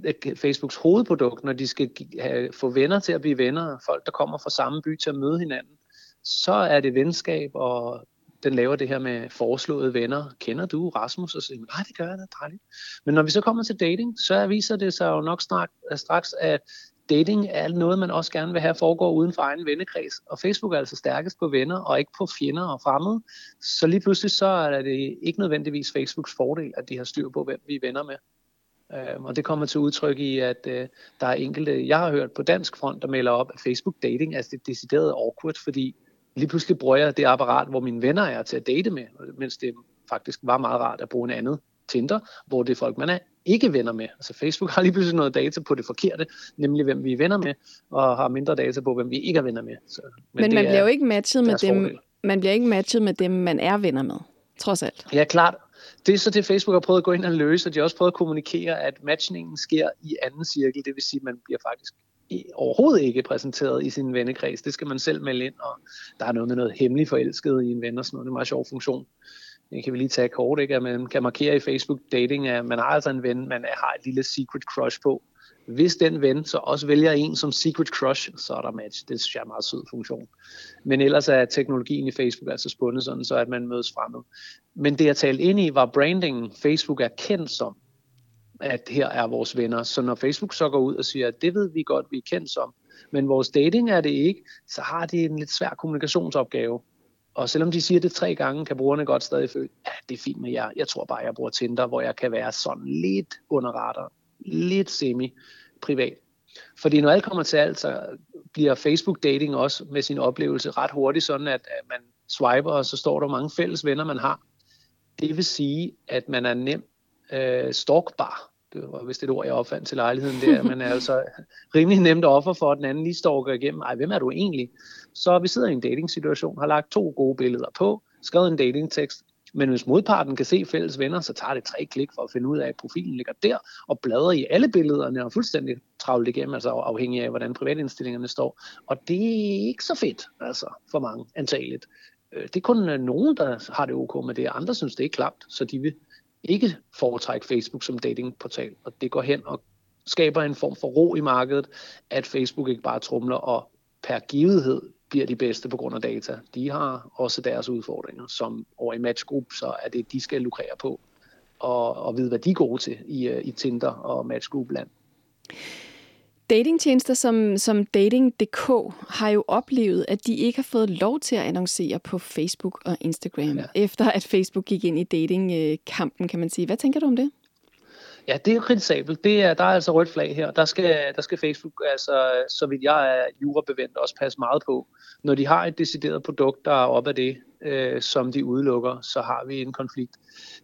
Øh, Facebooks hovedprodukt, når de skal have, få venner til at blive venner, folk der kommer fra samme by til at møde hinanden, så er det venskab, og den laver det her med foreslåede venner. Kender du Rasmus? Og så siger nej, det gør jeg da, dejligt. Men når vi så kommer til dating, så viser det sig jo nok øh, straks, at dating er noget, man også gerne vil have foregår uden for egen vennekreds. Og Facebook er altså stærkest på venner og ikke på fjender og fremmede. Så lige pludselig så er det ikke nødvendigvis Facebooks fordel, at de har styr på, hvem vi er venner med. Øhm, og det kommer til udtryk i, at øh, der er enkelte, jeg har hørt på dansk front, der melder op, at Facebook dating er det decideret awkward, fordi lige pludselig bruger jeg det apparat, hvor mine venner er til at date med, mens det faktisk var meget rart at bruge en andet Tinder, hvor det er folk, man er ikke venner med. Altså Facebook har lige pludselig noget data på det forkerte, nemlig hvem vi er venner med, og har mindre data på, hvem vi ikke er venner med. Så, men men man bliver jo ikke matchet med dem, fordel. man bliver ikke matchet med dem, man er venner med, trods alt. Ja, klart. Det er så det, Facebook har prøvet at gå ind og løse, og de har også prøvet at kommunikere, at matchningen sker i anden cirkel, det vil sige, at man bliver faktisk overhovedet ikke præsenteret i sin vennekreds. Det skal man selv melde ind, og der er noget med noget hemmeligt forelsket i en ven og sådan noget. Det er en meget sjov funktion. Det kan vi lige tage kort, ikke? at man kan markere i Facebook dating, at man har altså en ven, man har et lille secret crush på. Hvis den ven så også vælger en som secret crush, så er der match. Det synes jeg er en meget sød funktion. Men ellers er teknologien i Facebook altså spundet sådan, så at man mødes fremmed. Men det jeg talte ind i var brandingen. Facebook er kendt som, at her er vores venner. Så når Facebook så går ud og siger, at det ved vi godt, vi er kendt som, men vores dating er det ikke, så har de en lidt svær kommunikationsopgave. Og selvom de siger det tre gange, kan brugerne godt stadig føle, ja, det er fint med jer. Jeg tror bare, jeg bruger Tinder, hvor jeg kan være sådan lidt under radaren lidt semi-privat. Fordi når alt kommer til alt, så bliver Facebook-dating også med sin oplevelse ret hurtigt sådan, at man swiper, og så står der mange fælles venner, man har. Det vil sige, at man er nem øh, stalkbar. Det var vist et ord, jeg opfandt til lejligheden der. Man er altså rimelig nemt offer for, at den anden lige stalker igennem. Ej, hvem er du egentlig? Så vi sidder i en dating-situation, har lagt to gode billeder på, skrevet en datingtekst, men hvis modparten kan se fælles venner, så tager det tre klik for at finde ud af, at profilen ligger der, og bladrer i alle billederne og fuldstændig travlt igennem, altså afhængig af, hvordan privatindstillingerne står. Og det er ikke så fedt, altså, for mange, antageligt. Øh, det er kun øh, nogen, der har det ok med det, andre synes, det er klamt, så de vil ikke foretrække Facebook som datingportal. Og det går hen og skaber en form for ro i markedet, at Facebook ikke bare trumler og per givethed bliver de bedste på grund af data. De har også deres udfordringer, som over i Matchgroup, så er det, de skal lukrere på og, og vide, hvad de er gode til i, øh, i Tinder og Matchgroup land. Datingtjenester som, som Dating.dk har jo oplevet, at de ikke har fået lov til at annoncere på Facebook og Instagram, ja. efter at Facebook gik ind i datingkampen, kan man sige. Hvad tænker du om det? Ja, det er jo kritisabelt. Det er, der er altså rødt flag her. Der skal, der skal Facebook, altså, så vidt jeg er jurabevendt, også passe meget på. Når de har et decideret produkt, der er op af det, øh, som de udelukker, så har vi en konflikt.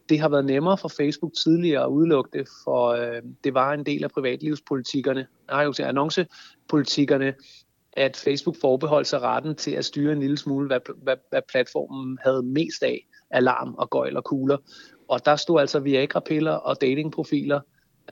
Det har været nemmere for Facebook tidligere at udelukke det, for øh, det var en del af privatlivspolitikkerne, nej, jo til annoncepolitikkerne, at Facebook forbeholdt sig retten til at styre en lille smule, hvad, hvad, hvad platformen havde mest af, alarm og gøjl og kugler. Og der stod altså Viagra-piller og datingprofiler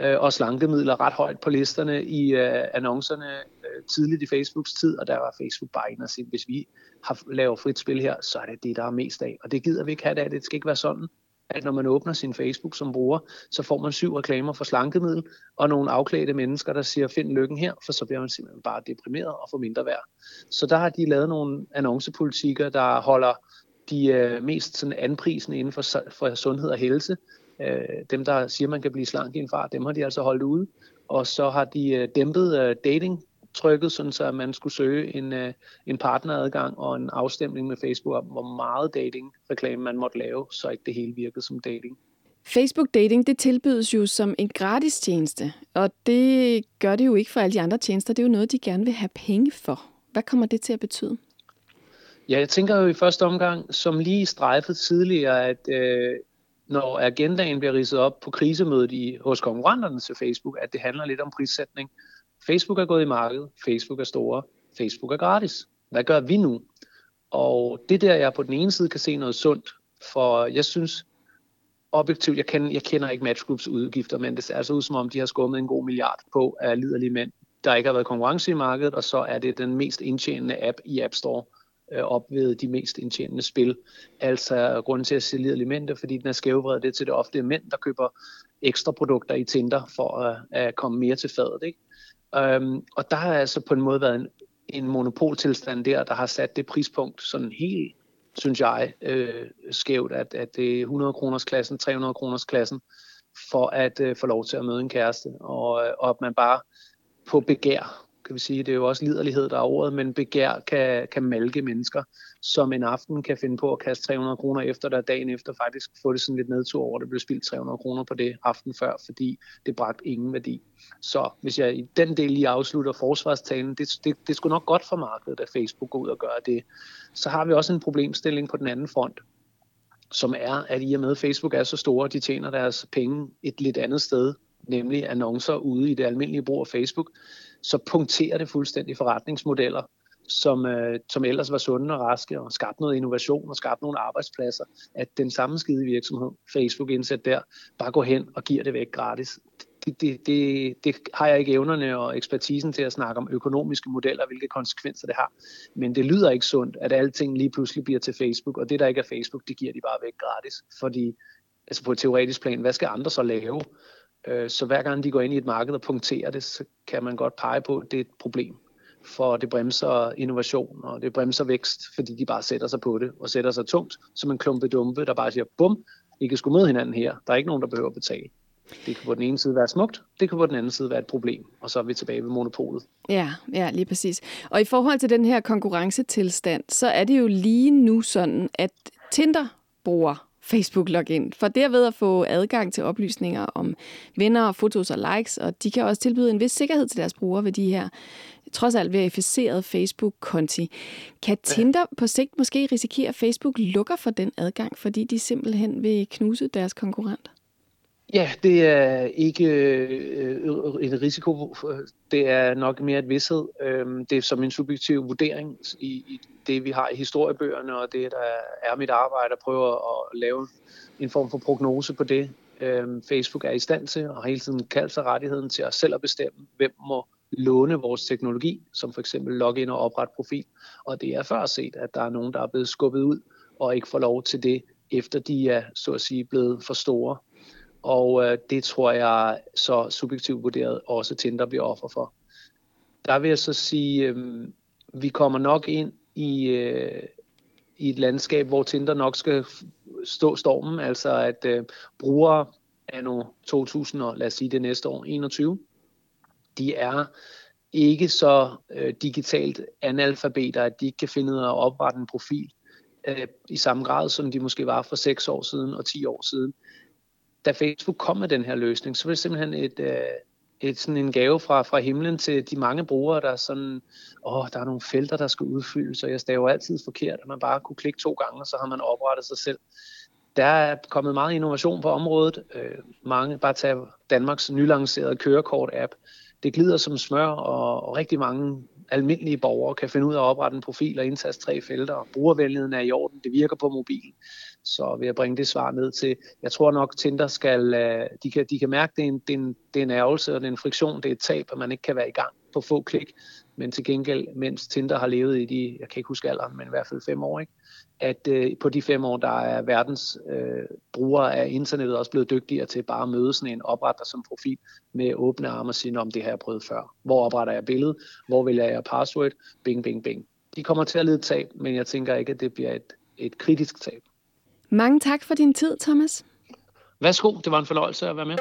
øh, og slankemidler ret højt på listerne i øh, annoncerne øh, tidligt i Facebooks tid, og der var Facebook bare ind og sige, hvis vi har lavet frit spil her, så er det det, der er mest af. Og det gider vi ikke have det, det skal ikke være sådan, at når man åbner sin Facebook som bruger, så får man syv reklamer for slankemiddel, og nogle afklædte mennesker, der siger, find lykken her, for så bliver man simpelthen bare deprimeret og får mindre værd. Så der har de lavet nogle annoncepolitikker, der holder de øh, mest sådan anprisende inden for, for sundhed og helse. Øh, dem, der siger, man kan blive slank i en far, dem har de altså holdt ude. Og så har de øh, dæmpet øh, dating trykket, sådan så man skulle søge en, øh, en partneradgang og en afstemning med Facebook om, hvor meget dating-reklame man måtte lave, så ikke det hele virkede som dating. Facebook Dating, det tilbydes jo som en gratis tjeneste, og det gør det jo ikke for alle de andre tjenester. Det er jo noget, de gerne vil have penge for. Hvad kommer det til at betyde? Ja, jeg tænker jo i første omgang, som lige strejfet tidligere, at øh, når agendaen bliver ridset op på krisemødet i, hos konkurrenterne til Facebook, at det handler lidt om prissætning. Facebook er gået i markedet, Facebook er store, Facebook er gratis. Hvad gør vi nu? Og det der, jeg på den ene side kan se noget sundt, for jeg synes objektivt, jeg kender, jeg kender ikke Match Groups udgifter, men det ser altså ud som om, de har skummet en god milliard på af liderlige mænd, der ikke har været konkurrence i markedet, og så er det den mest indtjenende app i App Store øh, op ved de mest indtjenende spil. Altså grunden til at sælge elementer, fordi den er skævvredet det til det ofte mænd, der køber ekstra produkter i Tinder for at, at komme mere til fadet. Ikke? Um, og der har altså på en måde været en en monopoltilstand der, der har sat det prispunkt sådan helt, synes jeg, øh, skævt, at, at det er 100 kroners klassen, 300 kroners klassen, for at øh, få lov til at møde en kæreste, og, øh, og at man bare på begær kan vi sige. Det er jo også liderlighed, der er ordet, men begær kan, kan malke mennesker, som en aften kan finde på at kaste 300 kroner efter, der dagen efter faktisk få det sådan lidt nedtur over, det blev spildt 300 kroner på det aften før, fordi det bragte ingen værdi. Så hvis jeg i den del lige afslutter forsvarstalen, det, det, det er sgu nok godt for markedet, at Facebook går ud og gør det. Så har vi også en problemstilling på den anden front, som er, at i og med Facebook er så store, de tjener deres penge et lidt andet sted, nemlig annoncer ude i det almindelige brug af Facebook, så punkterer det fuldstændig forretningsmodeller, som, øh, som ellers var sunde og raske og skabte noget innovation og skabte nogle arbejdspladser, at den samme skide virksomhed, Facebook indsat der, bare går hen og giver det væk gratis. Det, det, det, det har jeg ikke evnerne og ekspertisen til at snakke om økonomiske modeller, hvilke konsekvenser det har. Men det lyder ikke sundt, at alting lige pludselig bliver til Facebook, og det der ikke er Facebook, det giver de bare væk gratis. Fordi altså på et teoretisk plan, hvad skal andre så lave? Øh, så hver gang de går ind i et marked og punkterer det, så kan man godt pege på, at det er et problem. For det bremser innovation, og det bremser vækst, fordi de bare sætter sig på det, og sætter sig tungt, som en klumpe dumpe, der bare siger, bum, I kan sgu møde hinanden her. Der er ikke nogen, der behøver at betale. Det kan på den ene side være smukt, det kan på den anden side være et problem, og så er vi tilbage ved monopolet. Ja, ja, lige præcis. Og i forhold til den her konkurrencetilstand, så er det jo lige nu sådan, at Tinder bruger Facebook-login, for derved at få adgang til oplysninger om venner, fotos og likes, og de kan også tilbyde en vis sikkerhed til deres brugere ved de her trods alt verificerede Facebook-konti. Kan Tinder på sigt måske risikere, at Facebook lukker for den adgang, fordi de simpelthen vil knuse deres konkurrenter? Ja, det er ikke øh, en risiko. Det er nok mere et vidshed. Øhm, det er som en subjektiv vurdering i, i det, vi har i historiebøgerne, og det, der er mit arbejde, at prøve at lave en form for prognose på det. Øhm, Facebook er i stand til, og har hele tiden kaldt sig rettigheden til at selv at bestemme, hvem må låne vores teknologi, som for eksempel login og oprette profil. Og det er før set, at der er nogen, der er blevet skubbet ud og ikke får lov til det, efter de er, så at sige, blevet for store og øh, det tror jeg så subjektivt vurderet også Tinder bliver offer for. Der vil jeg så sige, øh, vi kommer nok ind i, øh, i et landskab, hvor Tinder nok skal stå stormen, altså at øh, brugere af nu 2000 og lad os sige det næste år, 21, de er ikke så øh, digitalt analfabeter, at de ikke kan finde ud af at oprette en profil øh, i samme grad, som de måske var for 6 år siden og 10 år siden da Facebook kom med den her løsning, så var det simpelthen et, øh, et, sådan en gave fra, fra himlen til de mange brugere, der er sådan, åh, der er nogle felter, der skal udfyldes, og jeg staver altid forkert, at man bare kunne klikke to gange, og så har man oprettet sig selv. Der er kommet meget innovation på området. Øh, mange, bare tage Danmarks nylancerede kørekort-app. Det glider som smør, og, og rigtig mange almindelige borgere kan finde ud af at oprette en profil og indtaste tre felter. Brugervenligheden er i orden, det virker på mobilen. Så vil jeg bringe det svar ned til, jeg tror nok, Tinder skal, øh, de kan, de kan mærke, det er, en, det, er en, det er en ærgelse, og det er en friktion, det er et tab, at man ikke kan være i gang på få klik. Men til gengæld, mens Tinder har levet i de, jeg kan ikke huske alderen, men i hvert fald fem år, ikke? at øh, på de fem år, der er verdens øh, brugere af internettet også blevet dygtigere til bare at møde sådan en opretter som profil med åbne arme og sige, om det har jeg prøvet før. Hvor opretter jeg billede? Hvor vil jeg password? Bing, bing, bing. De kommer til at lide tab, men jeg tænker ikke, at det bliver et, et kritisk tab. Mange tak for din tid, Thomas. Værsgo, det var en fornøjelse at være med.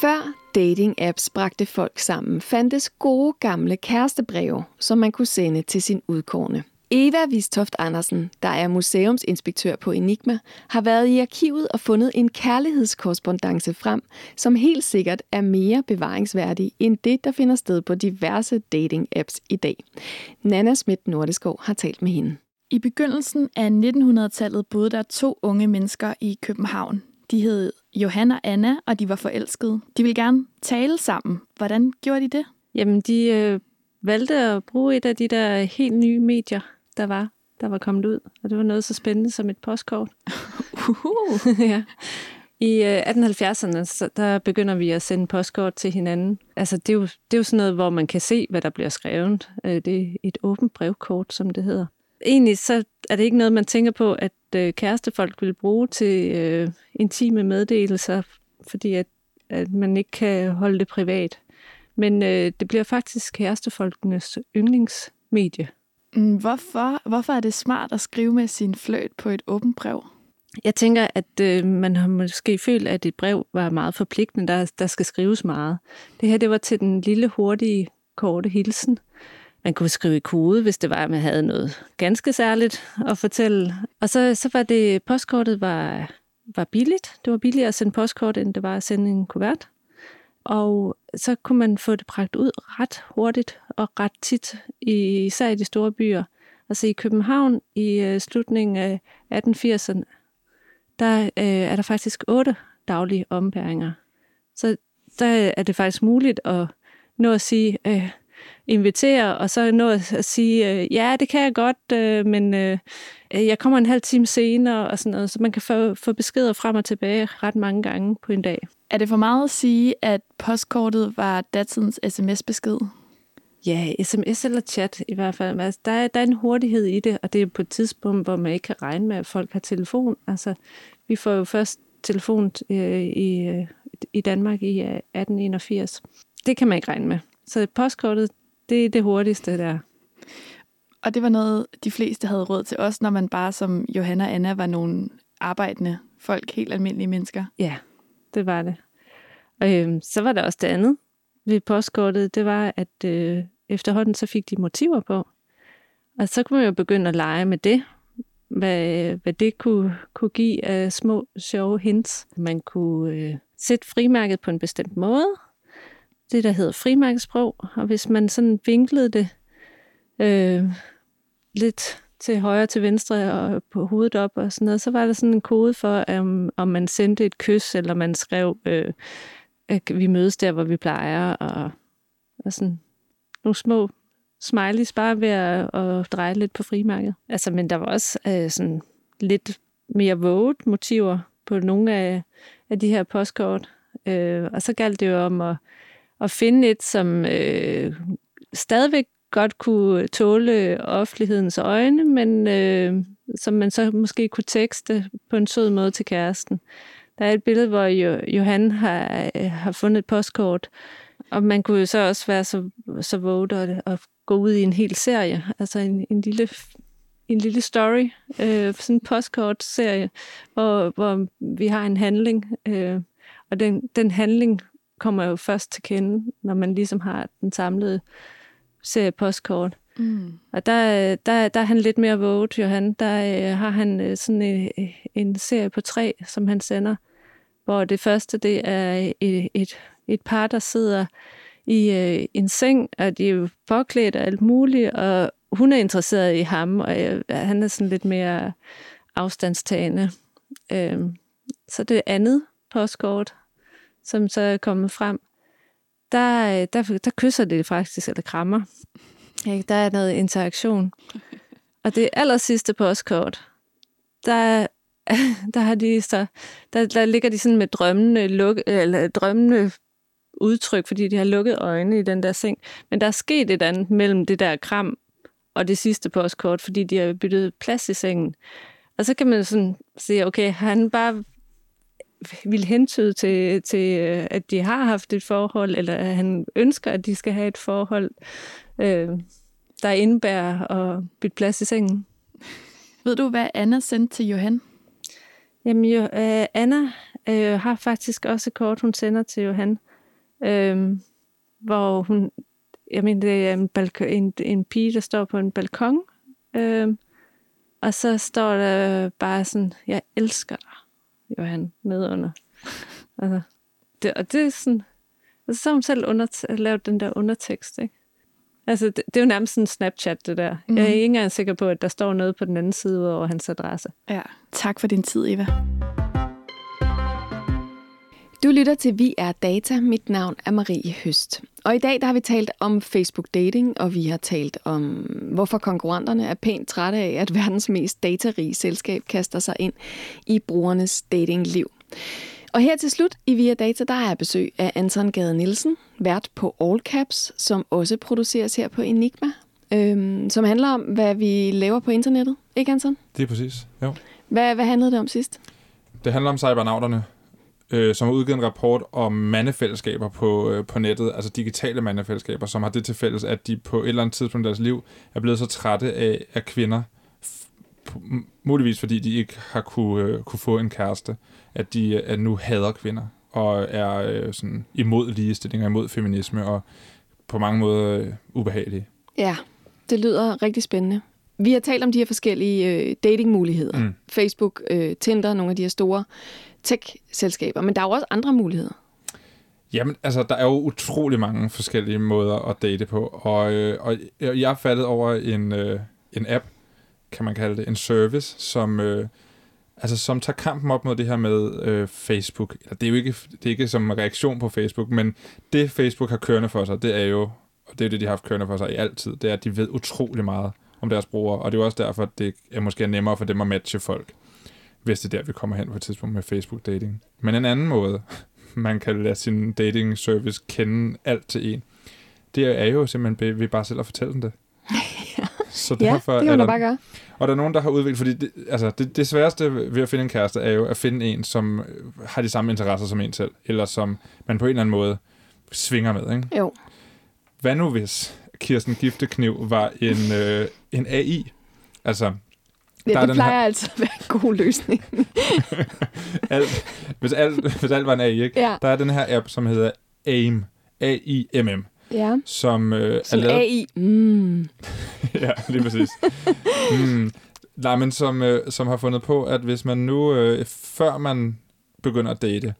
Før dating-apps bragte folk sammen, fandtes gode gamle kærestebreve, som man kunne sende til sin udkårne. Eva Vistoft Andersen, der er museumsinspektør på Enigma, har været i arkivet og fundet en kærlighedskorrespondence frem, som helt sikkert er mere bevaringsværdig end det, der finder sted på diverse dating-apps i dag. Nana Schmidt Nordeskov har talt med hende. I begyndelsen af 1900-tallet boede der to unge mennesker i København. De hed Johanna og Anna, og de var forelskede. De ville gerne tale sammen. Hvordan gjorde de det? Jamen, de øh, valgte at bruge et af de der helt nye medier, der var, der var kommet ud. Og det var noget så spændende som et postkort. Uhuh. ja. I øh, 1870'erne, så der begynder vi at sende postkort til hinanden. Altså, det er, jo, det er jo sådan noget, hvor man kan se, hvad der bliver skrevet. Øh, det er et åbent brevkort, som det hedder egentlig så er det ikke noget, man tænker på, at øh, kærestefolk vil bruge til øh, intime meddelelser, fordi at, at man ikke kan holde det privat. Men øh, det bliver faktisk kærestefolkenes yndlingsmedie. Mm, Hvorfor, hvorfor er det smart at skrive med sin fløjt på et åbent brev? Jeg tænker, at øh, man har måske følt, at et brev var meget forpligtende, der, der skal skrives meget. Det her, det var til den lille, hurtige, korte hilsen. Man kunne skrive i kode, hvis det var, at man havde noget ganske særligt at fortælle. Og så, så var det, postkortet var, var billigt. Det var billigere at sende postkort, end det var at sende en kuvert. Og så kunne man få det bragt ud ret hurtigt og ret tit, i, især i de store byer. Altså i København i øh, slutningen af 1880'erne, der øh, er der faktisk otte daglige ombæringer. Så der er det faktisk muligt at nå at sige, øh, invitere, og så nå at sige, øh, ja, det kan jeg godt, øh, men øh, jeg kommer en halv time senere, og sådan noget, så man kan få, få beskeder frem og tilbage ret mange gange på en dag. Er det for meget at sige, at postkortet var datidens sms-besked? Ja, sms eller chat i hvert fald. Altså, der, er, der er en hurtighed i det, og det er på et tidspunkt, hvor man ikke kan regne med, at folk har telefon. Altså, vi får jo først telefon øh, i, i Danmark i øh, 1881. Det kan man ikke regne med. Så postkortet, det er det hurtigste der. Og det var noget, de fleste havde råd til, også når man bare som Johanna og Anna var nogle arbejdende folk, helt almindelige mennesker. Ja, det var det. Og øhm, så var der også det andet ved postkortet, det var, at øh, efterhånden så fik de motiver på. Og så kunne man jo begynde at lege med det, hvad, hvad det kunne, kunne give af små, sjove hints. Man kunne øh, sætte frimærket på en bestemt måde, det der hedder frimærkesprog, og hvis man sådan vinklede det øh, lidt til højre til venstre og på hovedet op og sådan noget, så var der sådan en kode for, um, om man sendte et kys, eller man skrev, øh, at vi mødes der, hvor vi plejer, og, og sådan nogle små smileys bare ved at, at dreje lidt på frimærket. Altså, men der var også øh, sådan lidt mere våget motiver på nogle af, af de her postkort. Øh, og så galt det jo om at, at finde et, som øh, stadigvæk godt kunne tåle offentlighedens øjne, men øh, som man så måske kunne tekste på en sød måde til kæresten. Der er et billede, hvor jo, Johan har, har fundet et postkort, og man kunne jo så også være så, så våget og, og gå ud i en hel serie, altså en, en lille en lille story, øh, sådan en postkortserie, hvor, hvor vi har en handling, øh, og den, den handling kommer jo først til kende, når man ligesom har den samlede serie postkort. Mm. Og der, der, der er han lidt mere våget, Johan. Der øh, har han øh, sådan en, en serie på tre, som han sender, hvor det første, det er et, et, et par, der sidder i øh, en seng, og de er jo påklædt og alt muligt, og hun er interesseret i ham, og øh, han er sådan lidt mere afstandstagende. Øh, så det andet postkort, som så er kommet frem, der, øh, der, der kysser det faktisk, eller krammer. Ikke? der er noget interaktion. Og det aller sidste postkort, der, der, har de så, der, der ligger de sådan med drømmende, luk, eller drømmende udtryk, fordi de har lukket øjnene i den der seng. Men der er sket et andet mellem det der kram og det sidste postkort, fordi de har byttet plads i sengen. Og så kan man sådan sige, okay, har han bare vil hentyde til, til, at de har haft et forhold, eller at han ønsker, at de skal have et forhold, øh, der indebærer at bytte plads i sengen. Ved du, hvad Anna sendte til Johan? Jamen, jo, øh, Anna øh, har faktisk også et kort, hun sender til Johan, øh, hvor hun, jeg mener, det er en, balko, en, en pige, der står på en balkon, øh, og så står der bare sådan, jeg elsker dig. Johan nedunder. altså, det, og det er sådan, altså, så har hun selv under, lavet den der undertekst, ikke? Altså, det, det er jo nærmest sådan en Snapchat, det der. Mm. Jeg er ikke engang sikker på, at der står noget på den anden side over hans adresse. Ja. Tak for din tid, Eva. Du lytter til Vi er Data. Mit navn er Marie Høst. Og i dag der har vi talt om Facebook Dating, og vi har talt om, hvorfor konkurrenterne er pænt trætte af, at verdens mest datarige selskab kaster sig ind i brugernes datingliv. Og her til slut i Via Data, der er besøg af Anton Gade Nielsen, vært på All Caps, som også produceres her på Enigma, øhm, som handler om, hvad vi laver på internettet. Ikke, Anton? Det er præcis, jo. Hvad, hvad handlede det om sidst? Det handler om cybernauterne, øh, som har udgivet en rapport om mandefællesskaber på, øh, på nettet, altså digitale mandefællesskaber, som har det til fælles, at de på et eller andet tidspunkt i deres liv er blevet så trætte af, af kvinder, muligvis fordi de ikke har kunne, øh, kunne få en kæreste, at de at nu hader kvinder og er øh, sådan imod ligestilling og imod feminisme og på mange måder øh, ubehagelige. Ja, det lyder rigtig spændende. Vi har talt om de her forskellige øh, datingmuligheder. Mm. Facebook, øh, Tinder, nogle af de her store tech-selskaber. Men der er jo også andre muligheder. Jamen, altså, der er jo utrolig mange forskellige måder at date på. Og, øh, og jeg er faldet over en, øh, en app, kan man kalde det, en service, som, øh, altså, som tager kampen op mod det her med øh, Facebook. Det er jo ikke, det er ikke som reaktion på Facebook, men det Facebook har kørende for sig, det er jo, og det er jo det, de har haft kørende for sig i altid, det er, at de ved utrolig meget om deres brugere, og det er jo også derfor, at det er måske nemmere for dem at matche folk, hvis det er der, vi kommer hen på et tidspunkt med Facebook-dating. Men en anden måde, man kan lade sin dating-service kende alt til en, det er jo simpelthen ved bare selv at fortælle dem det. Så derfor ja, det kan man da bare gøre. Og der er nogen, der har udviklet, fordi det, altså, det, det sværeste ved at finde en kæreste er jo at finde en, som har de samme interesser som en selv, eller som man på en eller anden måde svinger med. Ikke? Jo. Hvad nu hvis Kirsten Giftekniv var en, øh, en AI? Altså, Ja, det plejer her... altid at være en god løsning. alt, hvis, alt, hvis alt var en AI, ikke? Ja. Der er den her app, som hedder AIM. A-I-M-M. Ja. Som, øh, som er lavet... AI. Mm. ja, lige præcis. mm. Nej, men som, øh, som har fundet på, at hvis man nu, øh, før man begynder at date,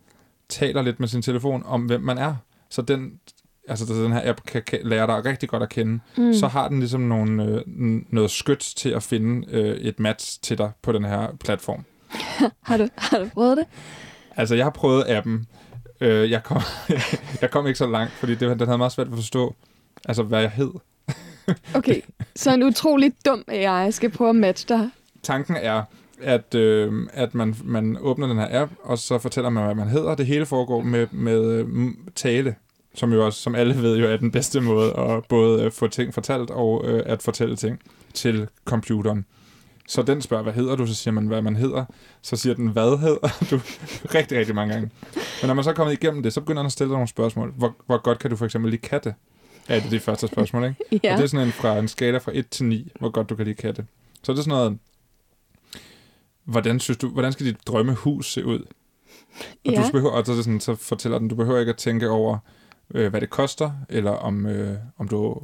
taler lidt med sin telefon om, hvem man er, så den, altså den her app kan, kan lære dig rigtig godt at kende, mm. så har den ligesom nogle, øh, noget skyts til at finde øh, et match til dig på den her platform. har, du, har du prøvet det? Altså, jeg har prøvet appen. Øh, jeg, kom, jeg kom ikke så langt, fordi det, den havde meget svært at forstå, altså, hvad jeg hed. okay, så en utrolig dum AI skal prøve at matche dig. Tanken er, at, øh, at man, man åbner den her app, og så fortæller man, hvad man hedder. Det hele foregår med, med øh, tale, som jo også, som alle ved, jo er den bedste måde at både øh, få ting fortalt og øh, at fortælle ting til computeren. Så den spørger, hvad hedder du? Så siger man, hvad man hedder. Så siger den, hvad hedder du? rigtig, rigtig mange gange. Men når man så er kommet igennem det, så begynder den at stille nogle spørgsmål. Hvor, hvor godt kan du for eksempel lide katte? Er det det første spørgsmål, ikke? ja. Og det er sådan en, fra en skala fra 1 til 9, hvor godt du kan lide katte. Så er det sådan noget, hvordan, synes du, hvordan skal dit drømmehus se ud? Og, ja. du behøver, og så, sådan, så fortæller den, du behøver ikke at tænke over, øh, hvad det koster, eller om, øh, om du,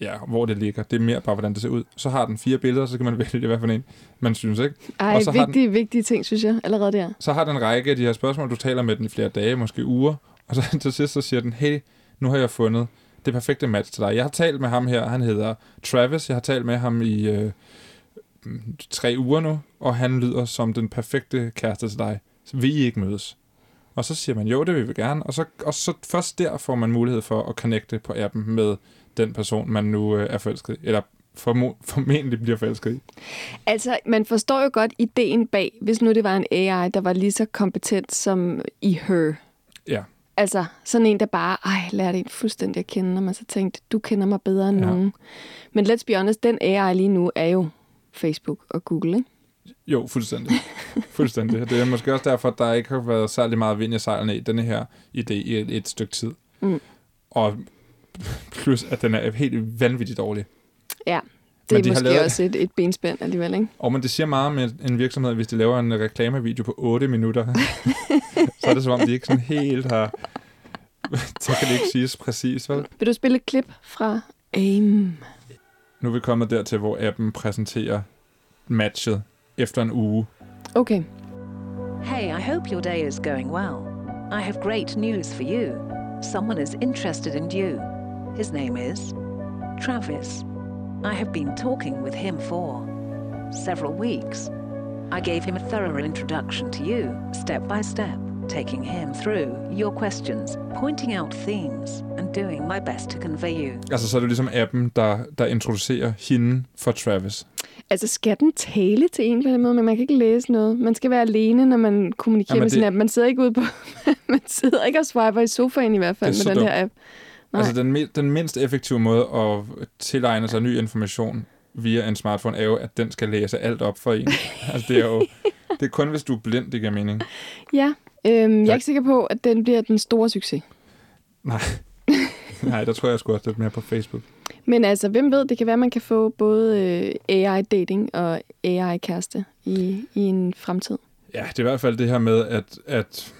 ja, hvor det ligger. Det er mere bare, hvordan det ser ud. Så har den fire billeder, så kan man vælge, hvad for en man synes, ikke? Ej, og så vigtige, den, vigtige ting, synes jeg, allerede der. Så har den en række af de her spørgsmål, du taler med den i flere dage, måske uger, og så til sidst så siger den, hey, nu har jeg fundet det perfekte match til dig. Jeg har talt med ham her, han hedder Travis, jeg har talt med ham i øh, tre uger nu, og han lyder som den perfekte kæreste til dig. Så vil I ikke mødes? Og så siger man, jo, det vil vi gerne. Og så, og så først der får man mulighed for at connecte på appen med den person, man nu øh, er forelsket i. Eller formo- formentlig bliver forelsket i. Altså, man forstår jo godt ideen bag, hvis nu det var en AI, der var lige så kompetent som i Her. Ja. Altså, sådan en, der bare, ej, lærte en fuldstændig at kende, og man så tænkte, du kender mig bedre end ja. nogen. Men let's be honest, den AI lige nu er jo Facebook og Google, ikke? Jo, fuldstændig. fuldstændig. Det er måske også derfor, at der ikke har været særlig meget vind i sejlene i denne her idé i et, et stykke tid. Mm. Og plus, at den er helt vanvittigt dårlig. Ja, det er de måske lavet... også et, et benspænd alligevel, ikke? Og men det siger meget med en virksomhed, hvis de laver en reklamevideo på 8 minutter, så er det som om, de ikke sådan helt har... så kan det ikke siges præcis, vel? Vil du spille et klip fra AIM? Nu er vi kommet dertil, hvor appen præsenterer matchet efter en uge. Okay. Hey, I hope your day is going well. I have great news for you. Someone is interested in you. His name is Travis. I have been talking with him for several weeks. I gave him a thorough introduction to you, step by step, taking him through your questions, pointing out themes, and doing my best to convey you. Altså, så er det ligesom appen, der, der introducerer hende for Travis. Altså, skal den tale til en eller anden måde, men man kan ikke læse noget. Man skal være alene, når man kommunikerer Jamen, med sin det... app. Man sidder ikke ude på... man sidder ikke og swiper i sofaen i hvert fald med den dumt. her app. Nej. Altså, den, den mindst effektive måde at tilegne sig ny information via en smartphone er jo, at den skal læse alt op for en. altså, det er jo det er kun, hvis du er blind, det giver mening. Ja, Øhm, jeg er ikke sikker på, at den bliver den store succes. Nej. Nej, der tror jeg sgu også lidt mere på Facebook. Men altså, hvem ved, det kan være, at man kan få både øh, AI-dating og AI-kæreste i, i en fremtid. Ja, det er i hvert fald det her med, at, at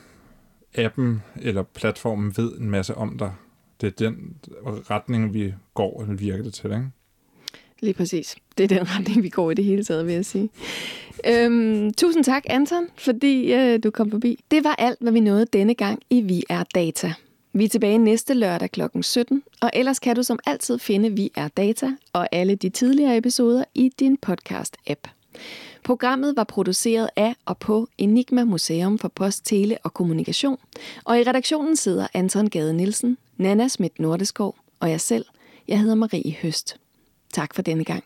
appen eller platformen ved en masse om dig. Det er den retning, vi går, eller virker det til, ikke? Lige præcis. Det er den retning, vi går i det hele taget, vil jeg sige. Øhm, tusind tak, Anton, fordi øh, du kom forbi. Det var alt, hvad vi nåede denne gang i Vi er Data. Vi er tilbage næste lørdag kl. 17, og ellers kan du som altid finde Vi er Data og alle de tidligere episoder i din podcast-app. Programmet var produceret af og på Enigma Museum for Post, Tele og Kommunikation, og i redaktionen sidder Anton Gade Nielsen, Nana Schmidt Nordeskov og jeg selv. Jeg hedder Marie Høst. Tak for denne gang.